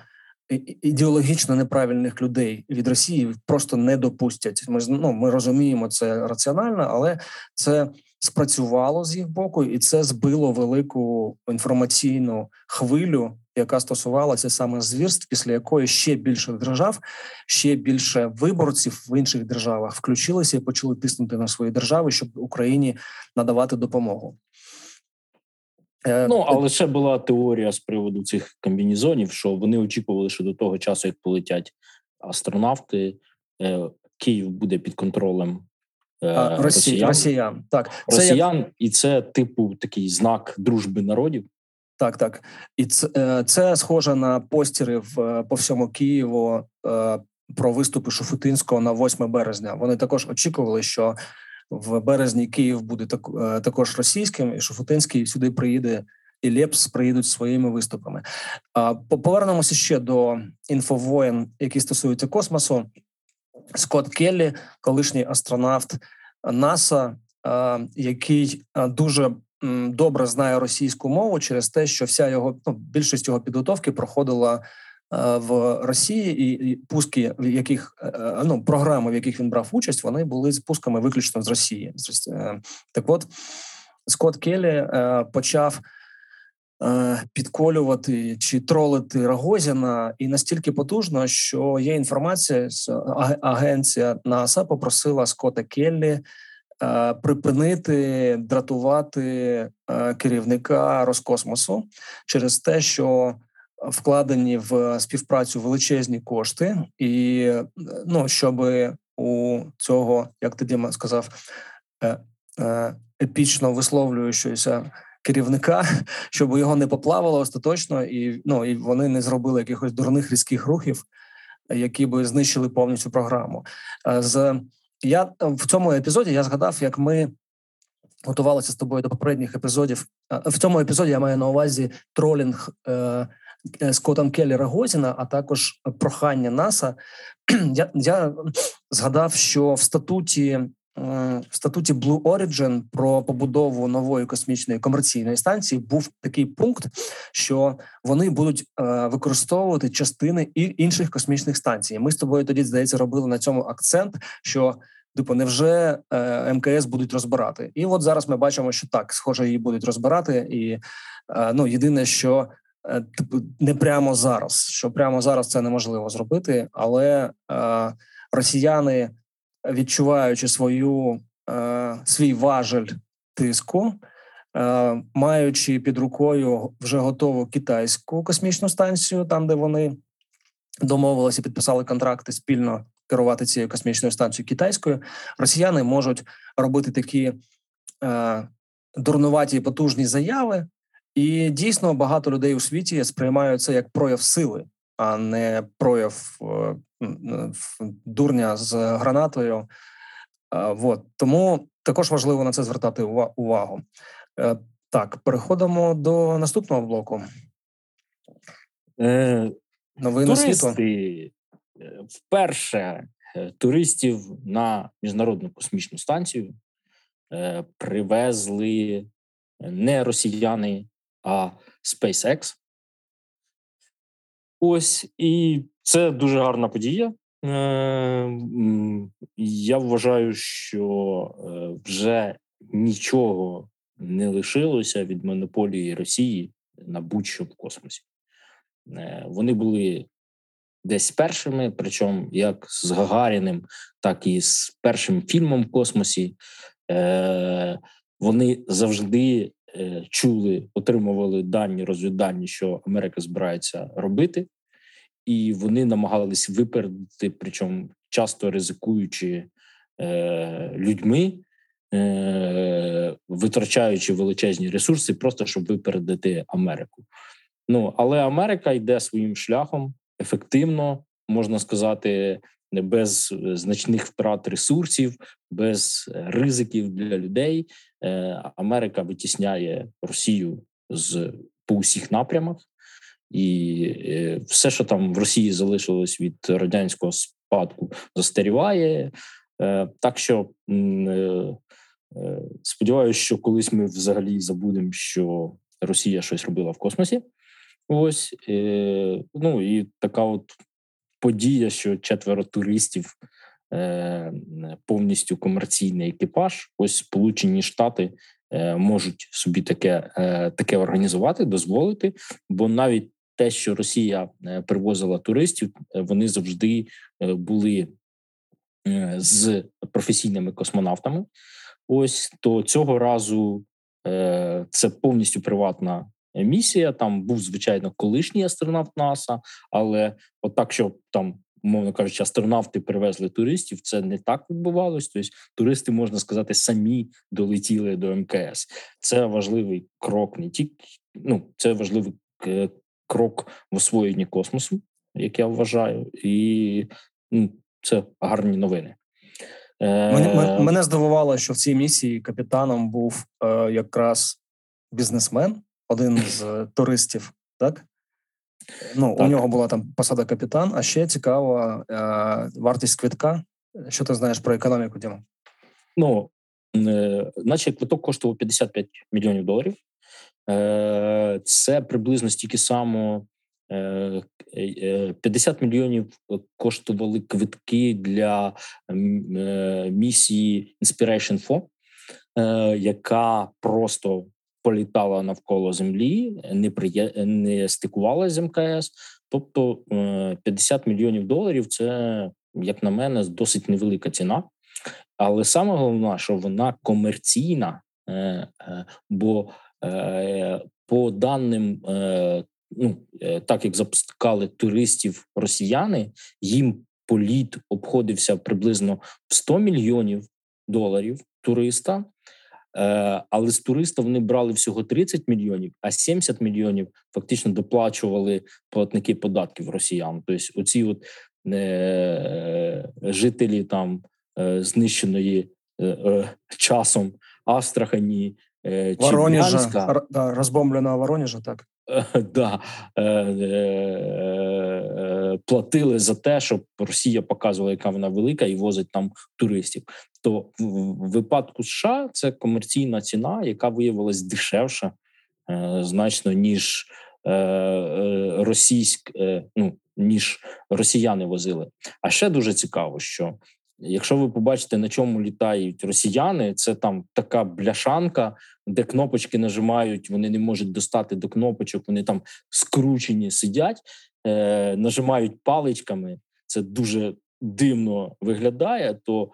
ідеологічно неправильних людей від Росії просто не допустять. Ми ну, ми розуміємо це раціонально, але це спрацювало з їх боку, і це збило велику інформаційну хвилю, яка стосувалася саме звірств, після якої ще більше держав, ще більше виборців в інших державах включилися і почали тиснути на свої держави, щоб Україні надавати допомогу. Е, ну, але ще була теорія з приводу цих комбінізонів, що вони очікували, що до того часу, як полетять астронавти, е, Київ буде під контролем е, росіян. росіян. Так, це росіян, як... і це типу такий знак дружби народів. Так, так, і це це схоже на постери в по всьому Києву про виступи Шуфутинського на 8 березня. Вони також очікували, що в березні Київ буде так, е, також російським, і Шуфутинський сюди приїде. І Лепс приїдуть своїми виступами. Повернемося ще до інфовоєн, які стосуються космосу. Скотт Келлі, колишній астронавт НАСА, який дуже добре знає російську мову через те, що вся його ну, більшість його підготовки проходила в Росії, і, пуски, в яких е, е, ну програми, в яких він брав участь, вони були з пусками виключно з Росії. Е, так, от Скотт Келлі почав. Підколювати чи тролити Рогозіна і настільки потужно, що є інформація, агенція НАСА попросила Скотта Келлі припинити дратувати керівника Роскосмосу через те, що вкладені в співпрацю величезні кошти, і ну щоб у цього, як ти Діма сказав, е, е, епічно висловлюючогося керівника, щоб його не поплавало остаточно, і ну і вони не зробили якихось дурних різких рухів, які би знищили повністю програму. Е, з я в цьому епізоді я згадав, як ми готувалися з тобою до попередніх епізодів. В цьому епізоді я маю на увазі тролінг Скотом Келлі Рагозіна, а також прохання НАСА. Я я згадав, що в статуті е, в статуті Blue Origin про побудову нової космічної комерційної станції був такий пункт, що вони будуть е, використовувати частини і інших космічних станцій. Ми з тобою тоді здається робили на цьому акцент. що Типу, невже е, МКС будуть розбирати? І от зараз ми бачимо, що так, схоже, її будуть розбирати. І е, ну єдине, що Е, не прямо зараз. Що прямо зараз це неможливо зробити, але е, росіяни, відчуваючи свою е, свій важель тиску, е, маючи під рукою вже готову китайську космічну станцію, там де вони домовилися, підписали контракти спільно керувати цією космічною станцією китайською, росіяни можуть робити такі. Е, Дурнуваті потужні заяви, і дійсно багато людей у світі сприймають це як прояв сили, а не прояв е, дурня з гранатою. Вот. Тому також важливо на це звертати увагу. Е, так, переходимо до наступного блоку. Е, Новини світу. Е, вперше туристів на міжнародну космічну станцію привезли не росіяни, а SpaceX. Ось і це дуже гарна подія. Е, я вважаю, що е, вже нічого не лишилося від монополії Росії на будь-що в космосі. Е, вони були десь першими, причому як з Гагаріним, так і з першим фільмом в космосі. Вони завжди чули, отримували дані розвіддані, що Америка збирається робити, і вони намагалися випередити, причому часто ризикуючи е, людьми, е, витрачаючи величезні ресурси, просто щоб випередити Америку. Ну але Америка йде своїм шляхом ефективно, можна сказати, без е, значних втрат ресурсів, без е, ризиків для людей. Е, Америка витісняє Росію з по усіх напрямах, і все, що там в Росії залишилось від радянського спадку, застаріває. Так що сподіваюся, що колись ми взагалі забудемо, що Росія щось робила в космосі. Ось ну і така от подія, що четверо туристів, е, повністю комерційний екіпаж. Ось Сполучені Штати е, можуть собі таке, е, таке організувати, дозволити, бо навіть те, що Росія е, привозила туристів, е, вони завжди е, були з професійними космонавтами. Ось то цього разу це повністю приватна місія. Там був звичайно колишній астронавт НАСА, але от так, що там. Умовно кажучи, астронавти привезли туристів. Це не так відбувалось. Тобто туристи, можна сказати, самі долетіли до МКС. Це важливий крок, не тільки ну це важливий крок в освоєнні космосу, як я вважаю, і ну, це гарні новини. Мене, мене здивувало, що в цій місії капітаном був е, якраз бізнесмен, один з туристів, так? Ну, так. у нього була там посада капітан, а ще цікава е, вартість квитка. Що ти знаєш про економіку, Діма? Ну, е, наче квиток коштував 55 мільйонів доларів. Е, Це приблизно стільки само 50 е, мільйонів коштували квитки для місії Inspiration 4, яка просто політала навколо землі, не приє... не стикувалася з МКС. Тобто 50 мільйонів доларів це, як на мене, досить невелика ціна. Але саме головне, що вона комерційна, е, е, бо по даним ну е, так як запускали туристів росіяни, їм політ обходився приблизно в 100 мільйонів доларів туриста. Е, але з туриста вони брали всього 30 мільйонів, а 70 мільйонів фактично доплачували платники податків росіян. Тобто, оці от е, жителі там е, знищеної е, е часом Астрахані, е, Воронежа, розбомбленого Воронежа, так? Да, е, е, платили за те, щоб Росія показувала, яка вона велика, і возить там туристів. То в випадку США це комерційна ціна, яка виявилась дешевша е, значно ніж російськ, ну ніж росіяни возили. А ще дуже цікаво, що Якщо ви побачите, на чому літають росіяни, це там така бляшанка, де кнопочки нажимають, вони не можуть достати до кнопочок, вони там скручені сидять, е, нажимають паличками. Це дуже дивно виглядає. То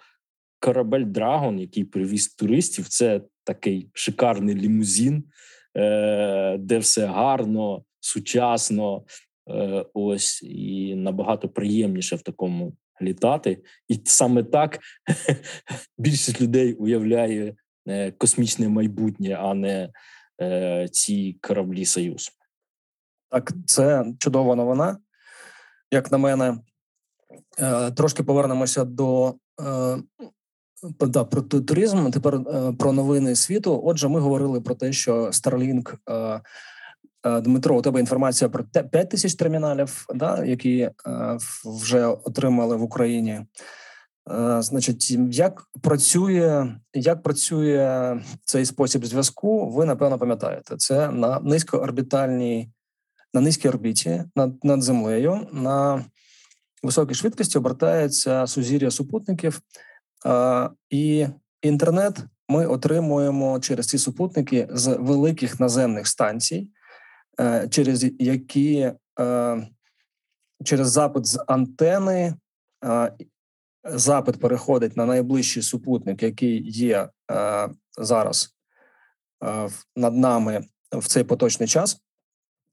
корабель Драгон, який привіз туристів, це такий шикарний лімузин, е, де все гарно, сучасно. Е, ось і набагато приємніше в такому літати, і саме так більшість людей уявляє е, космічне майбутнє, а не е, ці кораблі Союз. Так, це чудова новина. Як на мене, е, трошки повернемося до да, про туризм. Тепер про новини світу. Отже, ми говорили про те, що Starlink Е, Дмитро, у тебе інформація про 5 тисяч терміналів, да, які е, вже отримали в Україні. Е, значить, як працює як працює цей спосіб зв'язку, ви напевно пам'ятаєте. Це на низькоорбітальній, на низькій орбіті над, над землею на високій швидкості обертається сузір'я супутників, і інтернет ми отримуємо через ці супутники з великих наземних станцій. Е, через які е, через запит з антени е, запит переходить на найближчий супутник, який є зараз над нами в цей поточний час.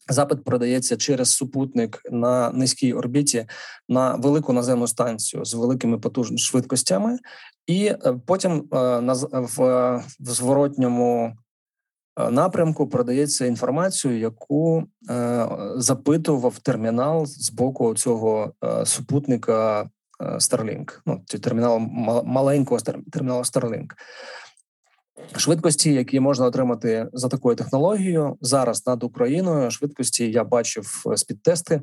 Запит передається через супутник на низькій орбіті на велику наземну станцію з великими потужними швидкостями, і потім на в зворотньому Е, напрямку продається інформацію, яку е, запитував термінал з боку цього е, супутника Starlink, ну термінал маленького терміналу Starlink. Швидкості, які можна отримати за такою технологією, зараз над Україною швидкості я бачив спідтести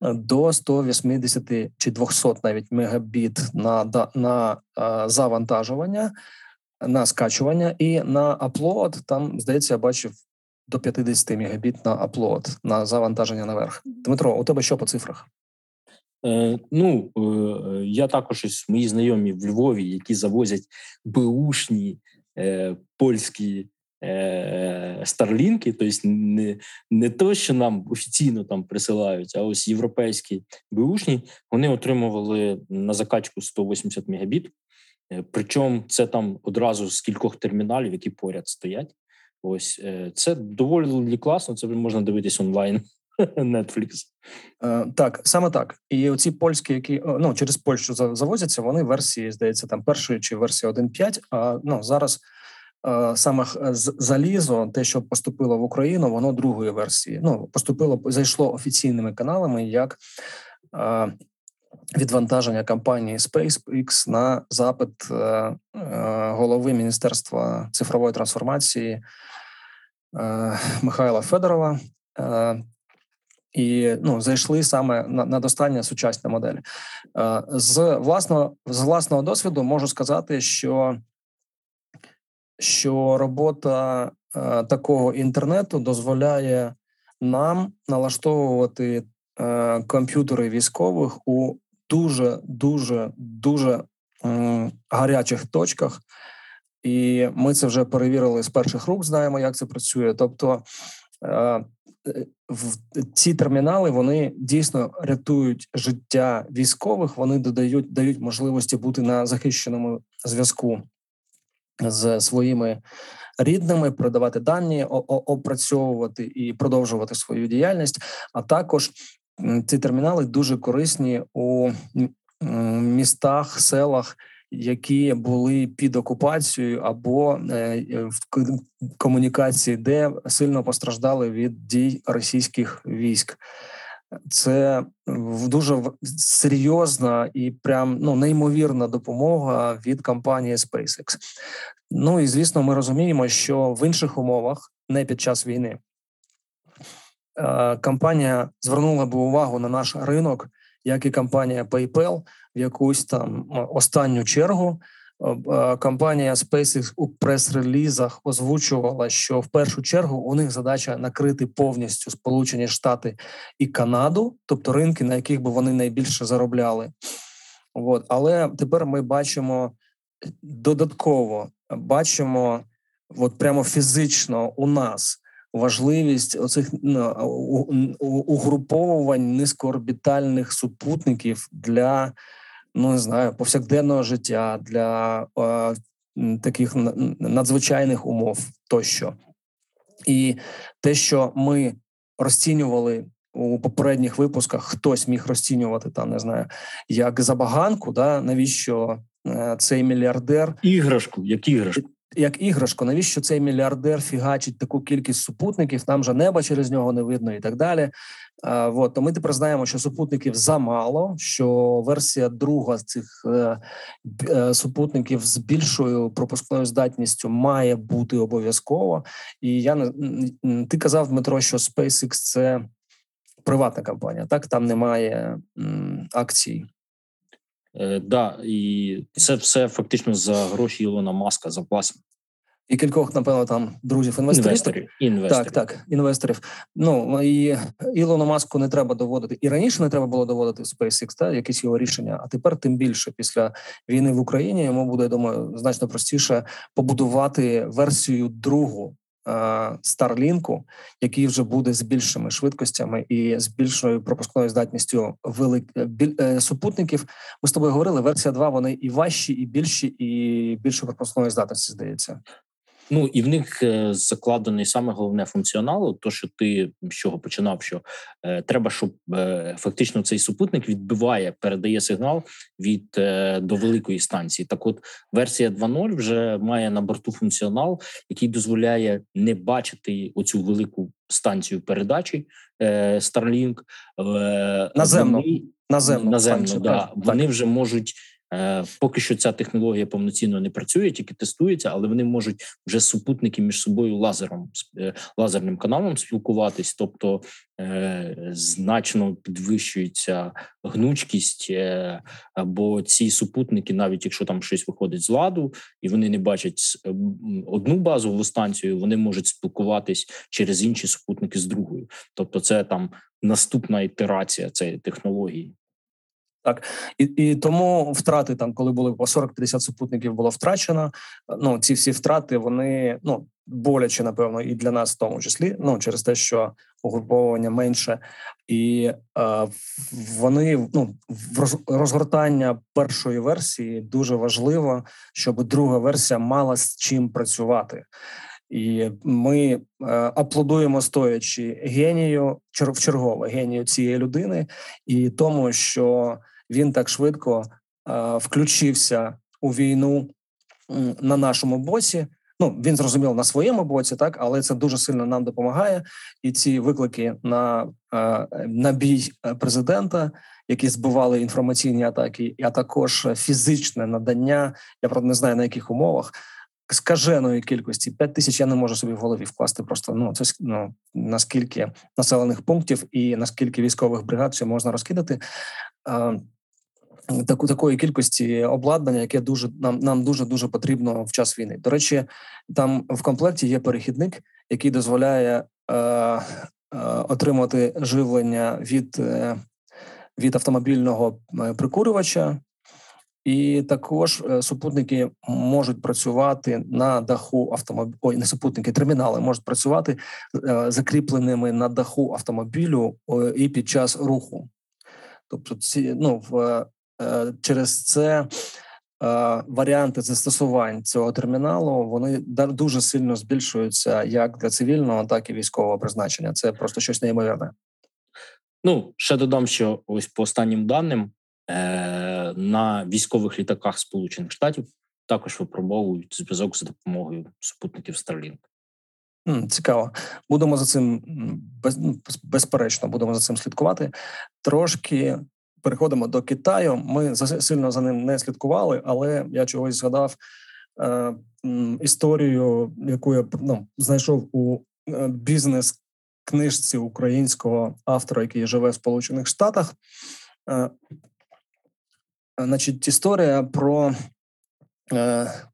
до 180 чи 200 навіть мегабіт на на завантажування на скачування, і на аплод там, здається, я бачив до 50 мегабіт на аплод на завантаження наверх. Дмитро, у тебе що по цифрах? Е, Ну е, я також ось мої знайомі в Львові, які завозять беушні е, польські старлінки, тобто не не то, що нам офіційно там присилають, а ось європейські беушні, вони отримували на закачку 180 мегабіт. Е, причому це там одразу з кількох терміналів, які поряд стоять. Ось е, це доволі класно. Це можна дивитись онлайн. Netflix. Е, так, саме так. І оці польські, які ну через Польщу завозяться, вони версії, здається, там першої чи версії 1.5, А ну зараз саме залізо, те, що поступило в Україну, воно другої версії. Ну поступило зайшло офіційними каналами як відвантаження компанії SpaceX на запит голови Міністерства цифрової трансформації Михайла Федорова. І ну зайшли саме на на достання сучасні моделі. З власного з власного досвіду можу сказати, що що робота е, такого інтернету дозволяє нам налаштовувати е, комп'ютери військових у дуже дуже дуже е, гарячих точках, і ми це вже перевірили з перших рук. Знаємо, як це працює. Тобто е, ці термінали вони дійсно рятують життя військових. Вони додають дають можливості бути на захищеному зв'язку з своїми рідними, продавати дані, опрацьовувати і продовжувати свою діяльність. А також ці термінали дуже корисні у містах, селах. Які були під окупацією або е, в комунікації, де сильно постраждали від дій російських військ, це дуже серйозна і прям ну неймовірна допомога від компанії SpaceX. Ну і звісно, ми розуміємо, що в інших умовах, не під час війни, е, компанія звернула би увагу на наш ринок, як і компанія PayPal, в якусь там останню чергу Е, компанія SpaceX у прес-релізах озвучувала, що в першу чергу у них задача накрити повністю Сполучені Штати і Канаду, тобто ринки, на яких би вони найбільше заробляли. От. Але тепер ми бачимо додатково бачимо, от прямо фізично у нас важливість оцих ну, угруповувань низькоорбітальних супутників для ну не знаю, повсякденного життя для е, таких надзвичайних умов тощо. І те, що ми розцінювали у попередніх випусках, хтось міг розцінювати там, не знаю, як забаганку, да навіщо е, цей мільярдер іграшку, як іграшку. Як іграшку, навіщо цей мільярдер фігачить таку кількість супутників? Там же неба через нього не видно і так далі. Вот, то ми тепер знаємо, що супутників замало. Що версія друга з цих е, е, супутників з більшою пропускною здатністю має бути обов'язково. І я не ти казав, Дмитро, що SpaceX – це приватна компанія. Так там немає м, акцій. Е, да, і це все фактично за гроші Ілона Маска за власні і кількох, напевно, там друзів інвесторів. Інвесторів. інвесторів. Так, так, інвесторів. Ну і Ілону маску не треба доводити. І раніше не треба було доводити SpaceX, та якісь його рішення. А тепер, тим більше, після війни в Україні йому буде я думаю, значно простіше побудувати версію другу. Старлінку, який вже буде з більшими швидкостями і з більшою пропускною здатністю велик біль, е, супутників. Ми з тобою говорили. Версія 2, Вони і важчі, і більші, і більше пропускної здатності здається. Ну і в них е, закладений саме головне функціонал, то що ти з чого починав, що е, треба, щоб е, фактично цей супутник відбиває, передає сигнал від е, до великої станції. Так, от версія 2.0 вже має на борту функціонал, який дозволяє не бачити оцю велику станцію передачі е, Starlink. Е, наземно. Вони, наземно, наземно да. Вони вже можуть поки що ця технологія повноцінно не працює, тільки тестується, але вони можуть вже супутники між собою лазером е, лазерним каналом спілкуватись, тобто е, значно підвищується гнучкість, е, бо ці супутники, навіть якщо там щось виходить з ладу, і вони не бачать одну базову станцію, вони можуть спілкуватись через інші супутники з другою. Тобто, це там наступна ітерація цієї технології. Так і і тому втрати там, коли були по 40-50 супутників, було втрачено. Ну ці всі втрати вони ну боляче, напевно, і для нас в тому числі. Ну через те, що угруповування менше, і е, вони ну розгортання першої версії дуже важливо, щоб друга версія мала з чим працювати. І ми е, аплодуємо стоячи генію в чергове генію цієї людини і тому, що він так швидко е, включився у війну на нашому боці. ну він зрозумів на своєму боці, так але це дуже сильно нам допомагає. І ці виклики на на бій президента, які збивали інформаційні атаки, а також фізичне надання. Я правда не знаю на яких умовах. Скаженої кількості 5 тисяч я не можу собі в голові вкласти. Просто ну це ну наскільки населених пунктів і наскільки військових бригад ще можна розкидати таку такої кількості обладнання, яке дуже нам нам дуже дуже потрібно в час війни. До речі, там в комплекті є перехідник, який дозволяє е, е, отримати живлення від, е, від автомобільного е, прикурювача. І також е, супутники можуть працювати на даху автомобілю, ой, не супутники, термінали можуть працювати е, закріпленими на даху автомобілю і під час руху. Тобто, ці ну в через це е, варіанти застосувань цього терміналу вони дуже сильно збільшуються як для цивільного, так і військового призначення. Це просто щось неймовірне. Ну ще додам, що ось по останнім даним е, на військових літаках Сполучених Штатів також випробовують зв'язок за допомогою супутників Starlink. Цікаво, будемо за цим без, ну, безперечно, будемо за цим слідкувати. Трошки переходимо до Китаю. Ми сильно за ним не слідкували, але я чогось згадав е, історію, яку я ну, знайшов у е, бізнес книжці українського автора, який живе в Сполучених Штатах. Е, Значить, історія про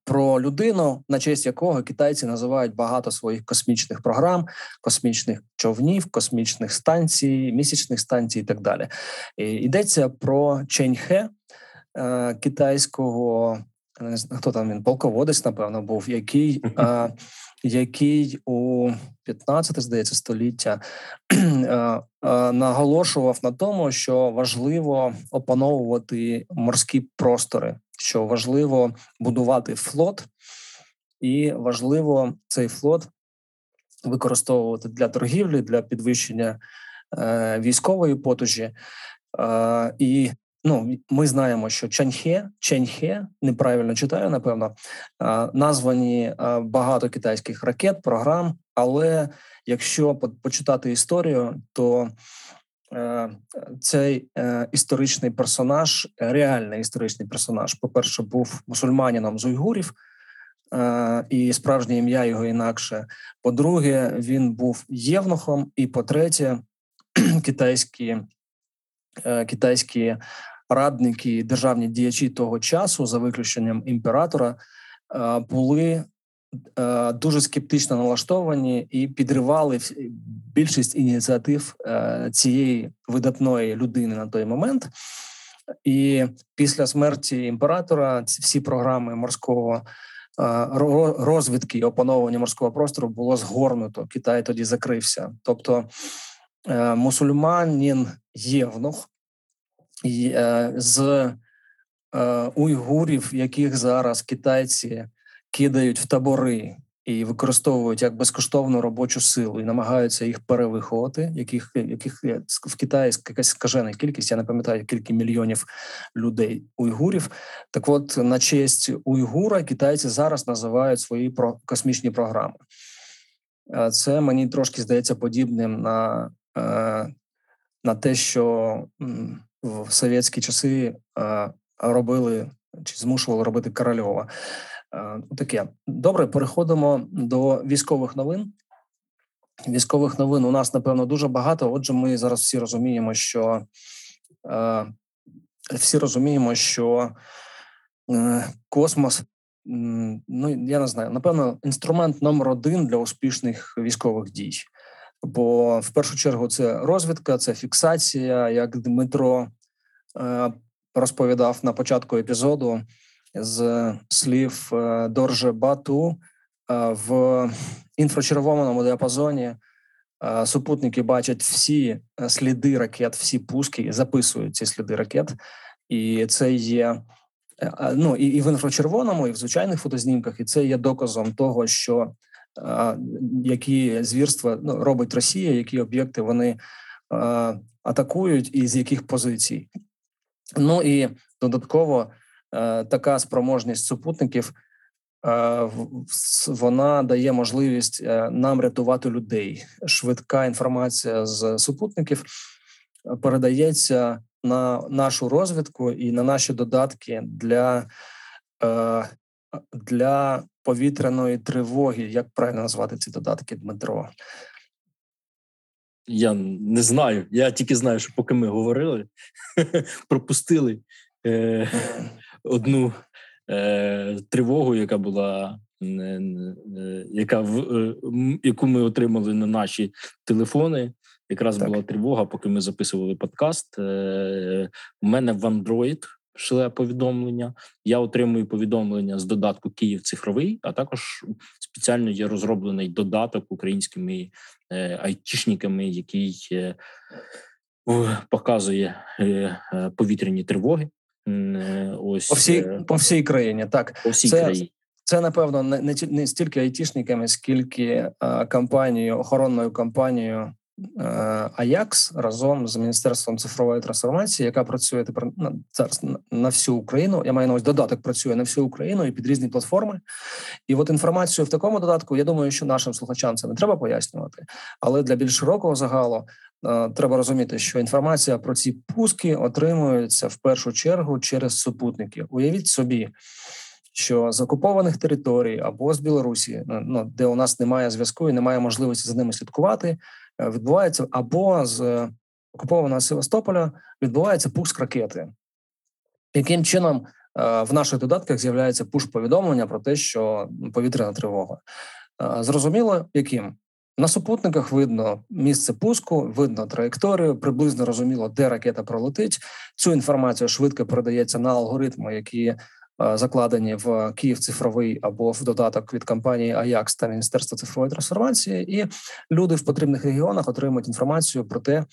про людину, на честь якого китайці називають багато своїх космічних програм, космічних човнів, космічних станцій, місячних станцій і так далі. І Йдеться про Ченьхе е, китайського хто там він полководець, напевно, був, який е, який у 15 здається століття наголошував на тому, що важливо опановувати морські простори що важливо будувати флот, і важливо цей флот використовувати для торгівлі, для підвищення е, військової потужі. Е, і ну, ми знаємо, що Чаньхе, Чаньхе, неправильно читаю, напевно, е, названі е, багато китайських ракет, програм. Але якщо почитати історію, то цей е, історичний персонаж, реальний історичний персонаж, по перше, був мусульманином з уйгурів, е, і справжнє ім'я його інакше. По-друге, він був євнухом, і по-третє, китайські китайські радники, державні діячі того часу, за виключенням імператора, були Е, дуже скептично налаштовані і підривали більшість ініціатив е, цієї видатної людини на той момент. І після смерті імператора всі програми морського е, розвідки і опановування морського простору було згорнуто. Китай тоді закрився. Тобто мусульманін євнух з уйгурів, яких зараз китайці кидають в табори і використовують як безкоштовну робочу силу і намагаються їх перевиховати, яких яких в Китаї якась скажена кількість. Я не пам'ятаю кілька мільйонів людей уйгурів. Так, от на честь уйгура китайці зараз називають свої про космічні програми. Це мені трошки здається подібним на е, на те, що в совєтські часи е, робили чи змушували робити Корольова. Е, таке добре. Переходимо до військових новин. Військових новин у нас напевно дуже багато. Отже, ми зараз всі розуміємо, що е, всі розуміємо, що е, космос. Ну я не знаю, напевно, інструмент номер один для успішних військових дій. Бо в першу чергу це розвідка, це фіксація, як Дмитро е, розповідав на початку епізоду з слів е, Дорже Бату е, в інфрачервоному діапазоні. Е, супутники бачать всі сліди ракет, всі пуски записують ці сліди ракет, і це є ну і, і в інфрачервоному, і в звичайних фотознімках, і це є доказом того, що які звірства ну, робить Росія, які об'єкти вони атакують, і з яких позицій. Ну і додатково така спроможність супутників вона дає можливість нам рятувати людей. Швидка інформація з супутників передається на нашу розвідку і на наші додатки для для повітряної тривоги. Як правильно назвати ці додатки, Дмитро? Я не знаю. Я тільки знаю, що поки ми говорили, пропустили е, одну е, тривогу, яка була е, яка в е, яку ми отримали на наші телефони. Якраз так. була тривога, поки ми записували подкаст. Е, У мене в Android шле повідомлення. Я отримую повідомлення з додатку Київ цифровий, а також спеціально є розроблений додаток українськими е, айтішниками, який е, показує е, повітряні тривоги. Ось по всій по всій країні. Так по всій це, країні. Це напевно не не, не стільки айтішниками, скільки а, кампанією, охоронною кампанією Аякс разом з міністерством цифрової трансформації, яка працює тепер на зараз на всю Україну. Я маю на увазі додаток працює на всю Україну і під різні платформи. І от інформацію в такому додатку, я думаю, що нашим слухачам це не треба пояснювати, але для більш широкого загалу. Треба розуміти, що інформація про ці пуски отримується в першу чергу через супутники. Уявіть собі, що з окупованих територій або з Білорусі, ну де у нас немає зв'язку і немає можливості за ними слідкувати, Е, відбувається або з окупованого Севастополя відбувається пуск ракети. Яким чином е, в наших додатках з'являється пуш-повідомлення про те, що повітряна тривога? Е, зрозуміло, яким на супутниках видно місце пуску, видно траєкторію, приблизно розуміло, де ракета пролетить. Цю інформацію швидко передається на алгоритми, які Е, закладені в Київ цифровий або в додаток від компанії Аякс та Міністерства цифрової трансформації, і люди в потрібних регіонах отримують інформацію про те,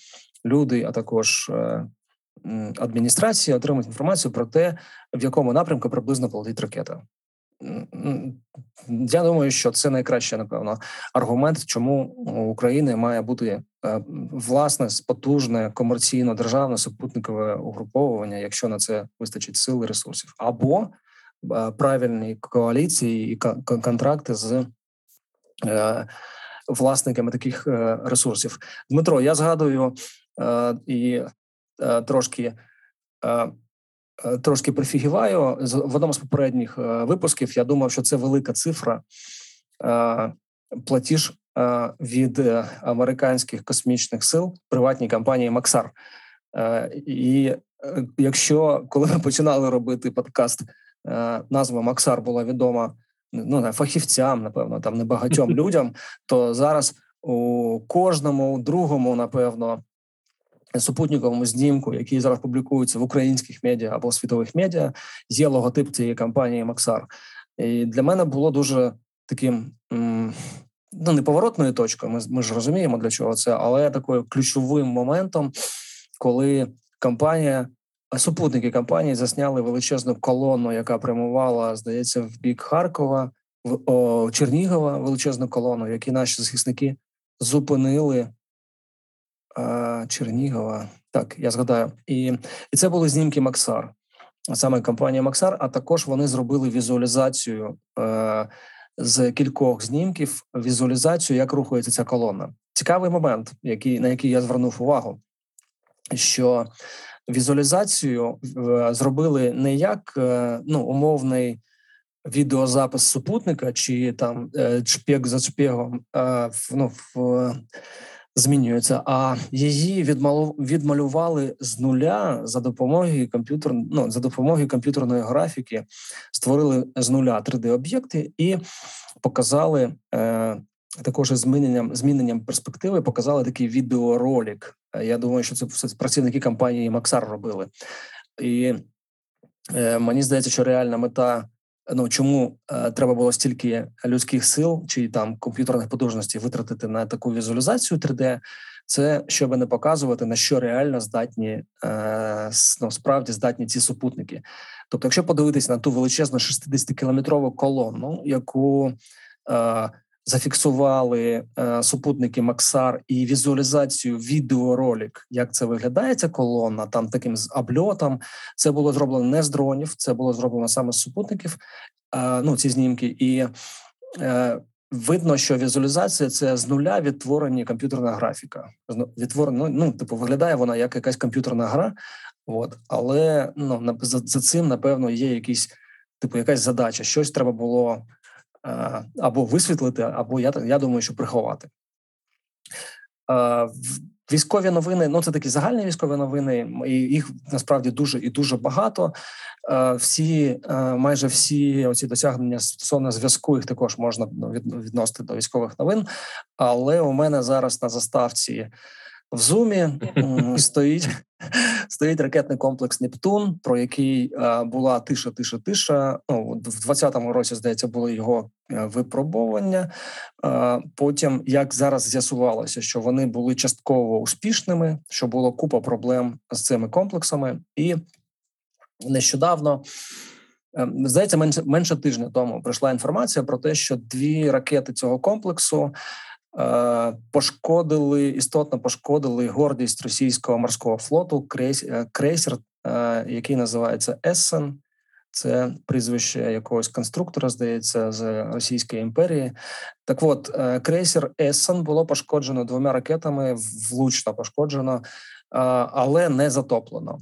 люди, а також е, адміністрації отримують інформацію про те, в якому напрямку приблизно полетить ракета. Я думаю, що це найкраще, напевно, аргумент, чому України має бути е, власне потужне комерційно державне супутникове угруповування, якщо на це вистачить сил і ресурсів, або е, правильні коаліції і контракти з е, власниками таких ресурсів. Дмитро, я згадую і трошки. Е, трошки прифігіваю в одному з попередніх е, випусків. Я думав, що це велика цифра е, платіж від американських космічних сил приватній компанії Максар. І якщо коли ми починали робити подкаст, назва Максар була відома ну не фахівцям, напевно, там небагатьом людям, то зараз у кожному другому, напевно, супутниковому знімку, який зараз публікується в українських медіа або світових медіа, є логотип цієї компанії Максар. І Для мене було дуже таким ну неповоротною точкою. Ми ми ж розуміємо для чого це, але такою ключовим моментом, коли компанія. Супутники компанії засняли величезну колону, яка прямувала, здається, в бік Харкова, в о, Чернігова величезну колону, які наші захисники зупинили Чернігова. Так, я згадаю, і і це були знімки Максар, саме компанія Максар. А також вони зробили візуалізацію е, з кількох знімків. Візуалізацію, як рухається ця колона. Цікавий момент, який на який я звернув увагу, що візуалізацію е, зробили не як е, ну умовний. Відеозапис супутника, чи там е, чпек за чпегом е, ну, в змінюється, а її відмалювали з нуля за допомогою комп'ютер, ну, за допомогою комп'ютерної графіки, створили з нуля 3D-об'єкти і показали е, також зміненням зміненням перспективи. Показали такий відеоролик. Я думаю, що це працівники компанії Максар робили, і е, мені здається, що реальна мета ну чому е, треба було стільки людських сил чи там комп'ютерних потужностей витратити на таку візуалізацію 3D, це щоб не показувати на що реально здатні е, ну, справді здатні ці супутники. Тобто, якщо подивитися на ту величезну 60 кілометрову колону, яку е, зафіксували е, супутники Максар і візуалізацію відеоролик, як це виглядає ця колона, там таким з обльотом. Це було зроблено не з дронів, це було зроблено саме з супутників. ну, ці знімки, і видно, що візуалізація це з нуля відтворені комп'ютерна графіка. Відтворена, ну, типу, виглядає вона як якась комп'ютерна гра, от, але ну, за, за цим, напевно, є якісь, типу, якась задача. Щось треба було або висвітлити, або я я думаю, що приховати. Військові новини, ну це такі загальні військові новини, і їх насправді дуже і дуже багато. Всі майже всі оці досягнення стосовно зв'язку їх також можна ну, відносити до військових новин. Але у мене зараз на заставці в зумі стоїть стоїть ракетний комплекс Нептун, про який була тиша, тиша, тиша. Ну в 20-му році здається було його е, випробування. Потім, як зараз з'ясувалося, що вони були частково успішними, що було купа проблем з цими комплексами, і нещодавно. Здається, менше менше тижня тому прийшла інформація про те, що дві ракети цього комплексу Е, пошкодили істотно пошкодили гордість російського морського флоту. Е, крейсер, е, який називається Ессен. Це прізвище якогось конструктора, здається, з Російської імперії. Так, от крейсер Ессен було пошкоджено двома ракетами, влучно пошкоджено, але не затоплено.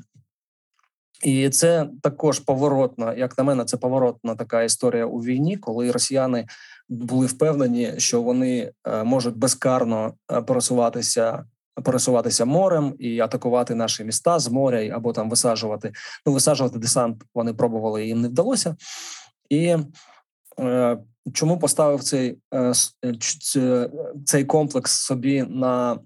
І це також поворотна, як на мене, це поворотна така історія у війні, коли росіяни були впевнені, що вони е, можуть безкарно е, пересуватися. Пересуватися морем і атакувати наші міста з моря або там висаджувати. Ну висаджувати десант вони пробували їм не вдалося. І е, чому поставив цей е, цей комплекс собі на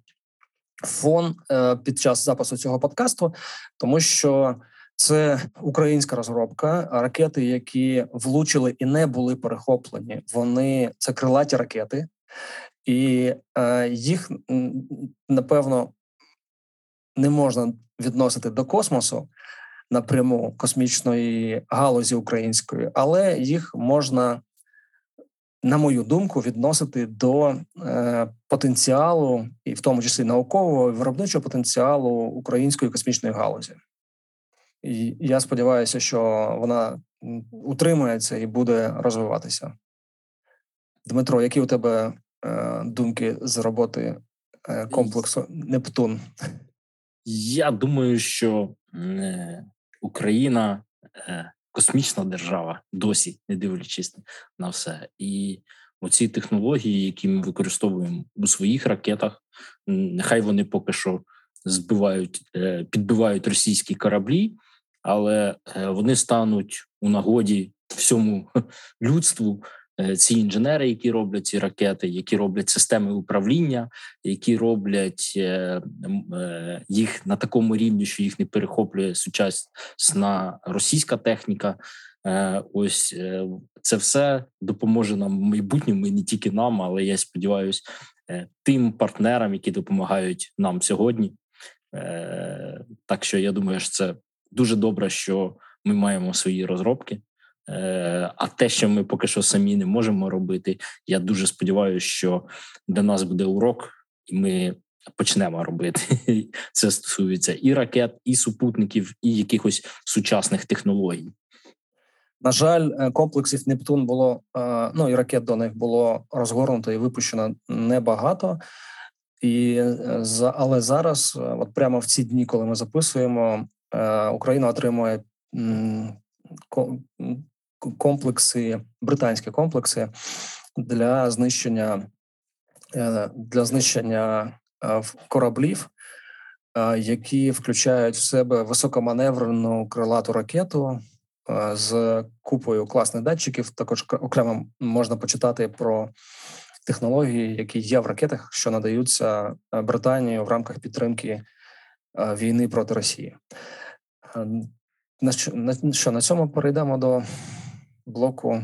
фон е, під час запису цього подкасту? Тому що це українська розробка ракети, які влучили і не були перехоплені. Вони це крилаті ракети, і е, їх напевно не можна відносити до космосу напряму космічної галузі української, але їх можна, на мою думку, відносити до е, потенціалу, і в тому числі наукового виробничого потенціалу української космічної галузі. І я сподіваюся, що вона утримується і буде розвиватися. Дмитро, які у тебе е, думки з роботи е, комплексу Нептун? Я думаю, що е, Україна е, космічна держава досі, не дивлячись на все. І оці технології, які ми використовуємо у своїх ракетах, нехай вони поки що збивають, е, підбивають російські кораблі але е, вони стануть у нагоді всьому людству. Е, ці інженери, які роблять ці ракети, які роблять системи управління, які роблять е, їх на такому рівні, що їх не перехоплює сучасна російська техніка. Ось це все допоможе нам в майбутньому і не тільки нам, але я сподіваюся, тим партнерам, які допомагають нам сьогодні. Так що я думаю, що це дуже добре, що ми маємо свої розробки. Е, а те, що ми поки що самі не можемо робити, я дуже сподіваюся, що для нас буде урок, і ми почнемо робити. Це стосується і ракет, і супутників, і якихось сучасних технологій. На жаль, е, комплексів Нептун було е, ну і ракет до них було розгорнуто і випущено небагато. І але зараз, от прямо в ці дні, коли ми записуємо, Україна отримує комплекси, британські комплекси для знищення е, для знищення е, кораблів, які включають в себе високоманеврену крилату ракету з купою класних датчиків. Також окремо можна почитати про технології, які є в ракетах, що надаються Британії в рамках підтримки війни проти Росії. На що на що на цьому перейдемо до блоку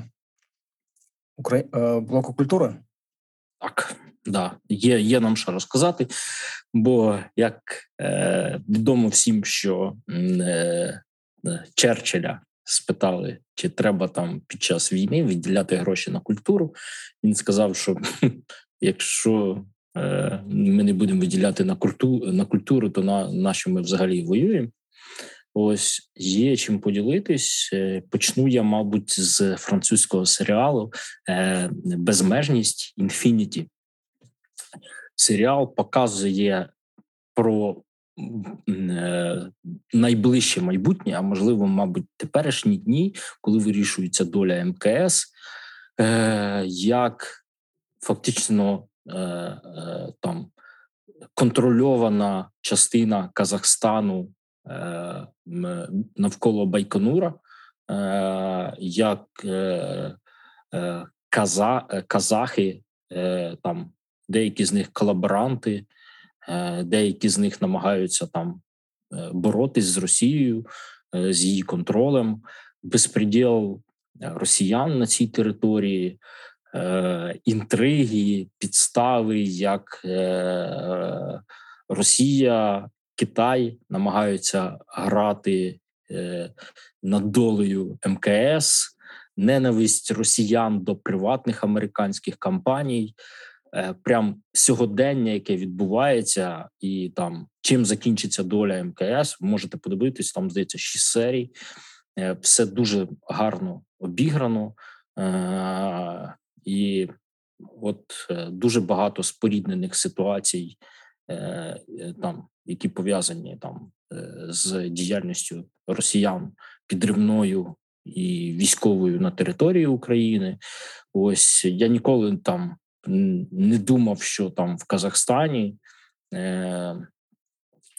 Украї... Е, блоку культури? Так, да, є є нам що розказати, бо як е, відомо всім, що е, Черчилля спитали, чи треба там під час війни виділяти гроші на культуру. Він сказав, що якщо е, ми не будемо виділяти на культуру, на культуру, то на, на що ми взагалі воюємо. Ось є чим поділитись. Е, почну я, мабуть, з французького серіалу е, Безмежність Інфініті. Серіал показує про е, найближче майбутнє, а можливо, мабуть, теперішні дні, коли вирішується доля МКС, як фактично там контрольована частина Казахстану Е, навколо Байконура, е, як е, каза, казахи, там деякі з них колаборанти, деякі з них намагаються там боротись з Росією, з її контролем, безпреділ росіян на цій території. Інтриги, підстави, як Росія Китай намагаються грати е, над долею МКС, ненависть росіян до приватних американських компаній, е, прям сьогодення, яке відбувається, і там чим закінчиться доля МКС, ви можете подивитись, там здається шість серій. Е, все дуже гарно обіграно, е, і от е, дуже багато споріднених ситуацій. Е, там які пов'язані там е, з діяльністю росіян підривною і військовою на території України. Ось я ніколи там не думав, що там в Казахстані е,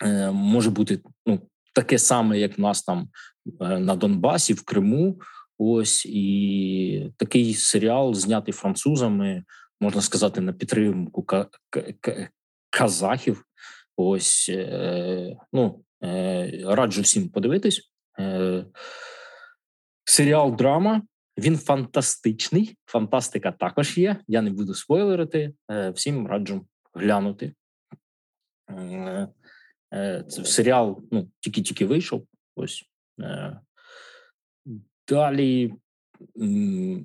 е, може бути ну таке саме, як в нас там е, на Донбасі, в Криму. Ось і такий серіал знятий французами, можна сказати, на підтримку казахів. Ось е, ну е, раджу всім подивитись. Е, серіал драма. Він фантастичний. Фантастика також є. Я не буду спойлерити. Всім раджу глянути. Це серіал ну, тільки-тільки вийшов. Ось далі.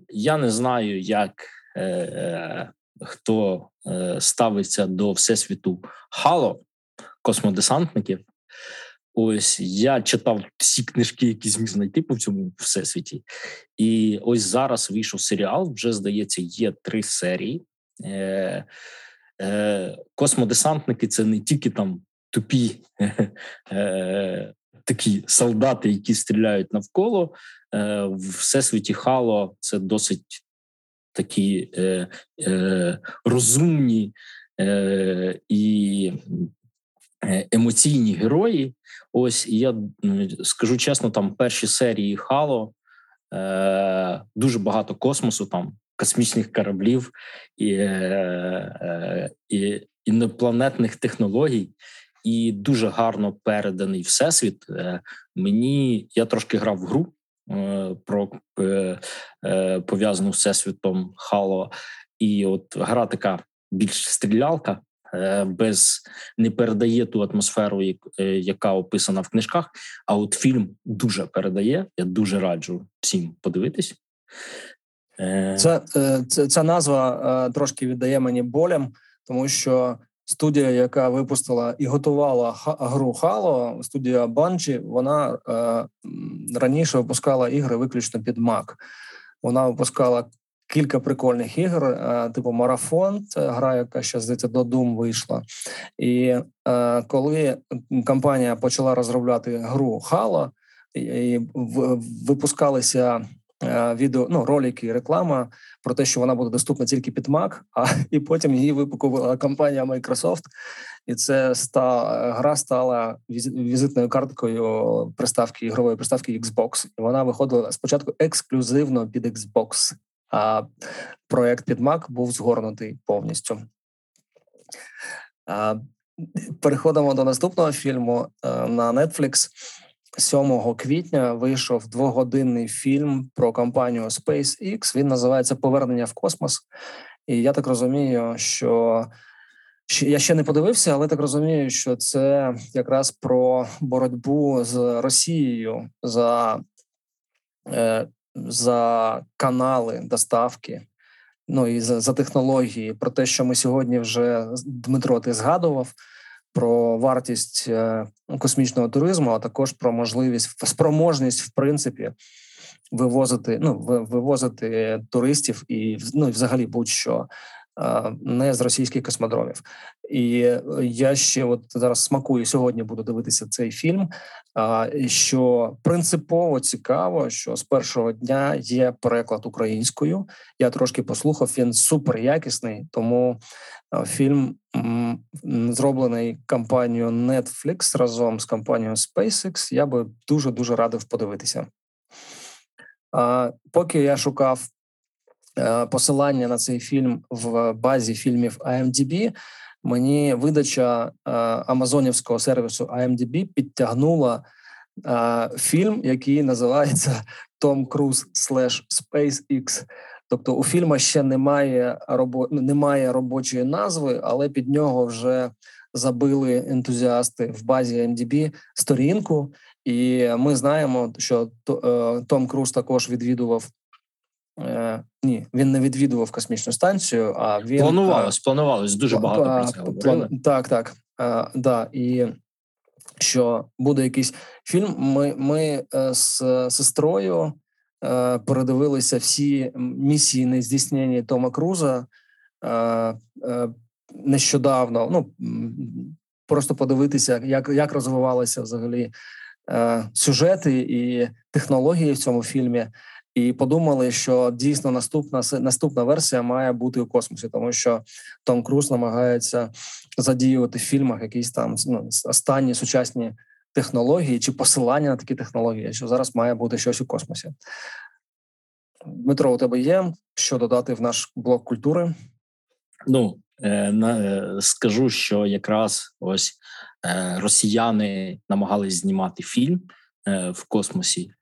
Я не знаю, як хто ставиться до всесвіту Хало космодесантників. Ось я читав всі книжки, які зміг знайти по цьому всесвіті. І ось зараз вийшов серіал. Вже здається, є три серії. Е, е, Космодесантники це не тільки там тупі е, такі солдати, які стріляють навколо. Е, В всесвіті Хало це досить такі е, е, розумні е, і Е, емоційні герої. Ось я скажу чесно, там перші серії Хало е, дуже багато космосу, там космічних кораблів і, е, е, і інопланетних технологій. І дуже гарно переданий всесвіт. Е, мені я трошки грав в гру е, про пов'язану з всесвітом Хало, і от гра така більш стрілялка. Е, без не передає ту атмосферу, е, яка описана в книжках. А от фільм дуже передає. Я дуже раджу всім подивитись. Е, це, це ця назва трошки віддає мені болям, тому що студія, яка випустила і готувала гру Halo, студія Bungie, вона раніше випускала ігри виключно під Mac. Вона випускала кілька прикольних ігор, е, типу марафон, це гра, яка ще здається до Doom вийшла. І е, коли компанія почала розробляти гру Halo, і випускалися е, відео, ну ролики, реклама про те, що вона буде доступна тільки під Mac, а і потім її випакувала компанія Microsoft, і це ста гра стала візитною карткою приставки ігрової приставки Xbox. І вона виходила спочатку ексклюзивно під Xbox а проект під Mac був згорнутий повністю. Переходимо до наступного фільму на Netflix. 7 квітня вийшов двогодинний фільм про компанію SpaceX. Він називається Повернення в космос. І я так розумію, що я ще не подивився, але так розумію, що це якраз про боротьбу з Росією за е, за канали доставки, ну і за, за технології. Про те, що ми сьогодні вже Дмитро, ти згадував. Про вартість е, космічного туризму, а також про можливість спроможність, в принципі, вивозити ну вивозити туристів і ну, взагалі будь-що не з російських космодромів. І я ще от зараз смакую сьогодні. Буду дивитися цей фільм. Що принципово цікаво, що з першого дня є переклад українською. Я трошки послухав. Він супер якісний, тому фільм зроблений компанією Netflix разом з компанією SpaceX. Я би дуже дуже радив подивитися. Поки я шукав Е, посилання на цей фільм в базі фільмів IMDb, мені видача е, амазонівського сервісу IMDb підтягнула е, фільм, який називається Том Круз слеш SpaceX. Тобто у фільму ще немає робо... немає робочої назви, але під нього вже забили ентузіасти в базі IMDb сторінку. І ми знаємо, що Том Круз також відвідував Е, Ні, він не відвідував космічну станцію. А він планувалось, е, планувалось дуже багато про це говорили. Так, так. Е, да, І що буде якийсь фільм. Ми ми е, з сестрою е, передивилися всі місії нездійснені Тома Круза е, е, нещодавно. Ну просто подивитися, як, як розвивалися взагалі. Сюжети і технології в цьому фільмі, і подумали, що дійсно наступна наступна версія має бути у космосі, тому що Том Круз намагається задіювати в фільмах якісь там ну, останні сучасні технології чи посилання на такі технології, що зараз має бути щось у космосі. Дмитро, у тебе є що додати в наш блок культури? Ну е, е, скажу, що якраз ось е, росіяни намагались знімати фільм в космосі.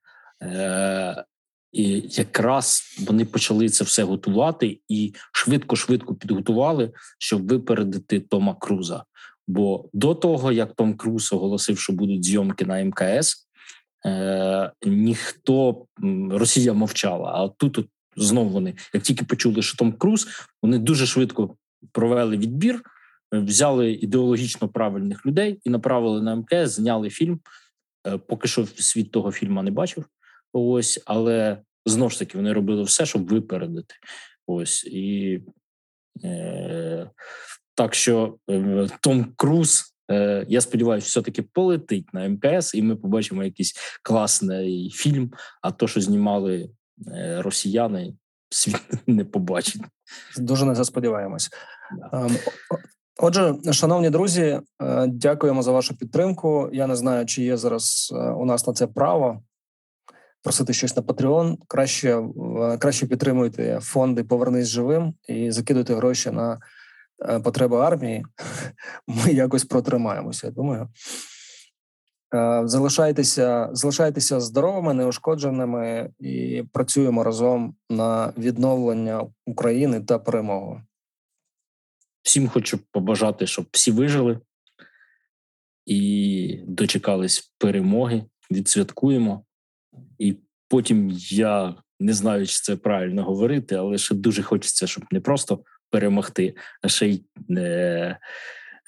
І якраз вони почали це все готувати і швидко-швидко підготували, щоб випередити Тома Круза. Бо до того як Том Круз оголосив, що будуть зйомки на МКС, е, ніхто Росія мовчала. А тут от, знову вони, як тільки почули, що Том Круз, вони дуже швидко провели відбір, взяли ідеологічно правильних людей і направили на МКС, зняли фільм. Е, поки що світ того фільму не бачив. Ось, але знову ж таки вони робили все, щоб випередити. Ось і е, так що е, Том Круз. Е, я сподіваюся, все-таки полетить на МКС, і ми побачимо якийсь класний фільм. А то, що знімали е, росіяни, світ не побачить. Дуже не засподіваємось. Ем, отже, шановні друзі, е, дякуємо за вашу підтримку. Я не знаю, чи є зараз у нас на це право просити щось на Patreon, краще краще підтримуйте фонди Повернись живим і закидуйте гроші на е, потреби армії. Ми якось протримаємося. Я думаю. Е, залишайтеся, залишайтеся здоровими, неушкодженими і працюємо разом на відновлення України та перемогу. Всім хочу побажати, щоб всі вижили і дочекались перемоги. Відсвяткуємо. І потім я не знаю, чи це правильно говорити, але ще дуже хочеться, щоб не просто перемогти, а ще й е,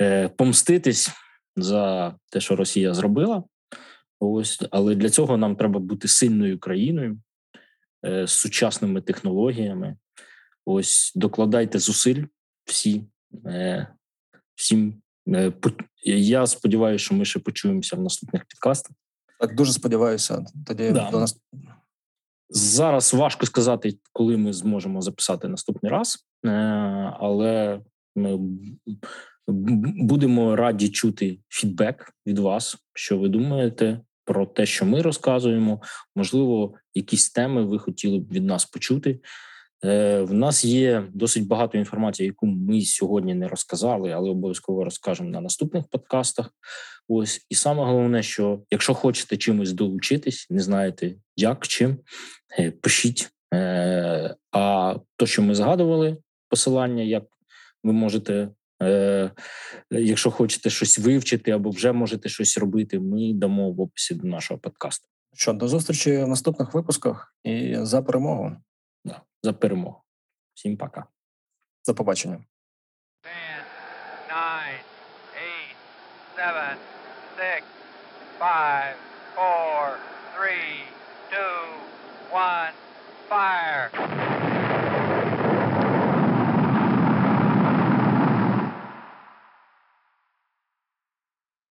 е, помститись за те, що Росія зробила. Ось, але для цього нам треба бути сильною країною е, з сучасними технологіями. Ось докладайте зусиль всі. Е, всім. Е, я сподіваюся, що ми ще почуємося в наступних підкастах. Так дуже сподіваюся. Тоді да. до нас зараз важко сказати, коли ми зможемо записати наступний раз, е, але ми будемо раді чути фідбек від вас, що ви думаєте про те, що ми розказуємо. Можливо, якісь теми ви хотіли б від нас почути. Е, в нас є досить багато інформації, яку ми сьогодні не розказали, але обов'язково розкажемо на наступних подкастах. Ось і саме головне, що якщо хочете чимось долучитись, не знаєте як чим, е, пишіть. Е, а то, що ми згадували, посилання, як ви можете, якщо хочете щось вивчити або вже можете щось робити, ми дамо в описі до нашого подкасту. Що до зустрічі в наступних випусках і за перемогу за перемогу. Всім пока. До побачення. 10, 9, 8, 7, 6, 5, 4, 3, 2, 1, fire!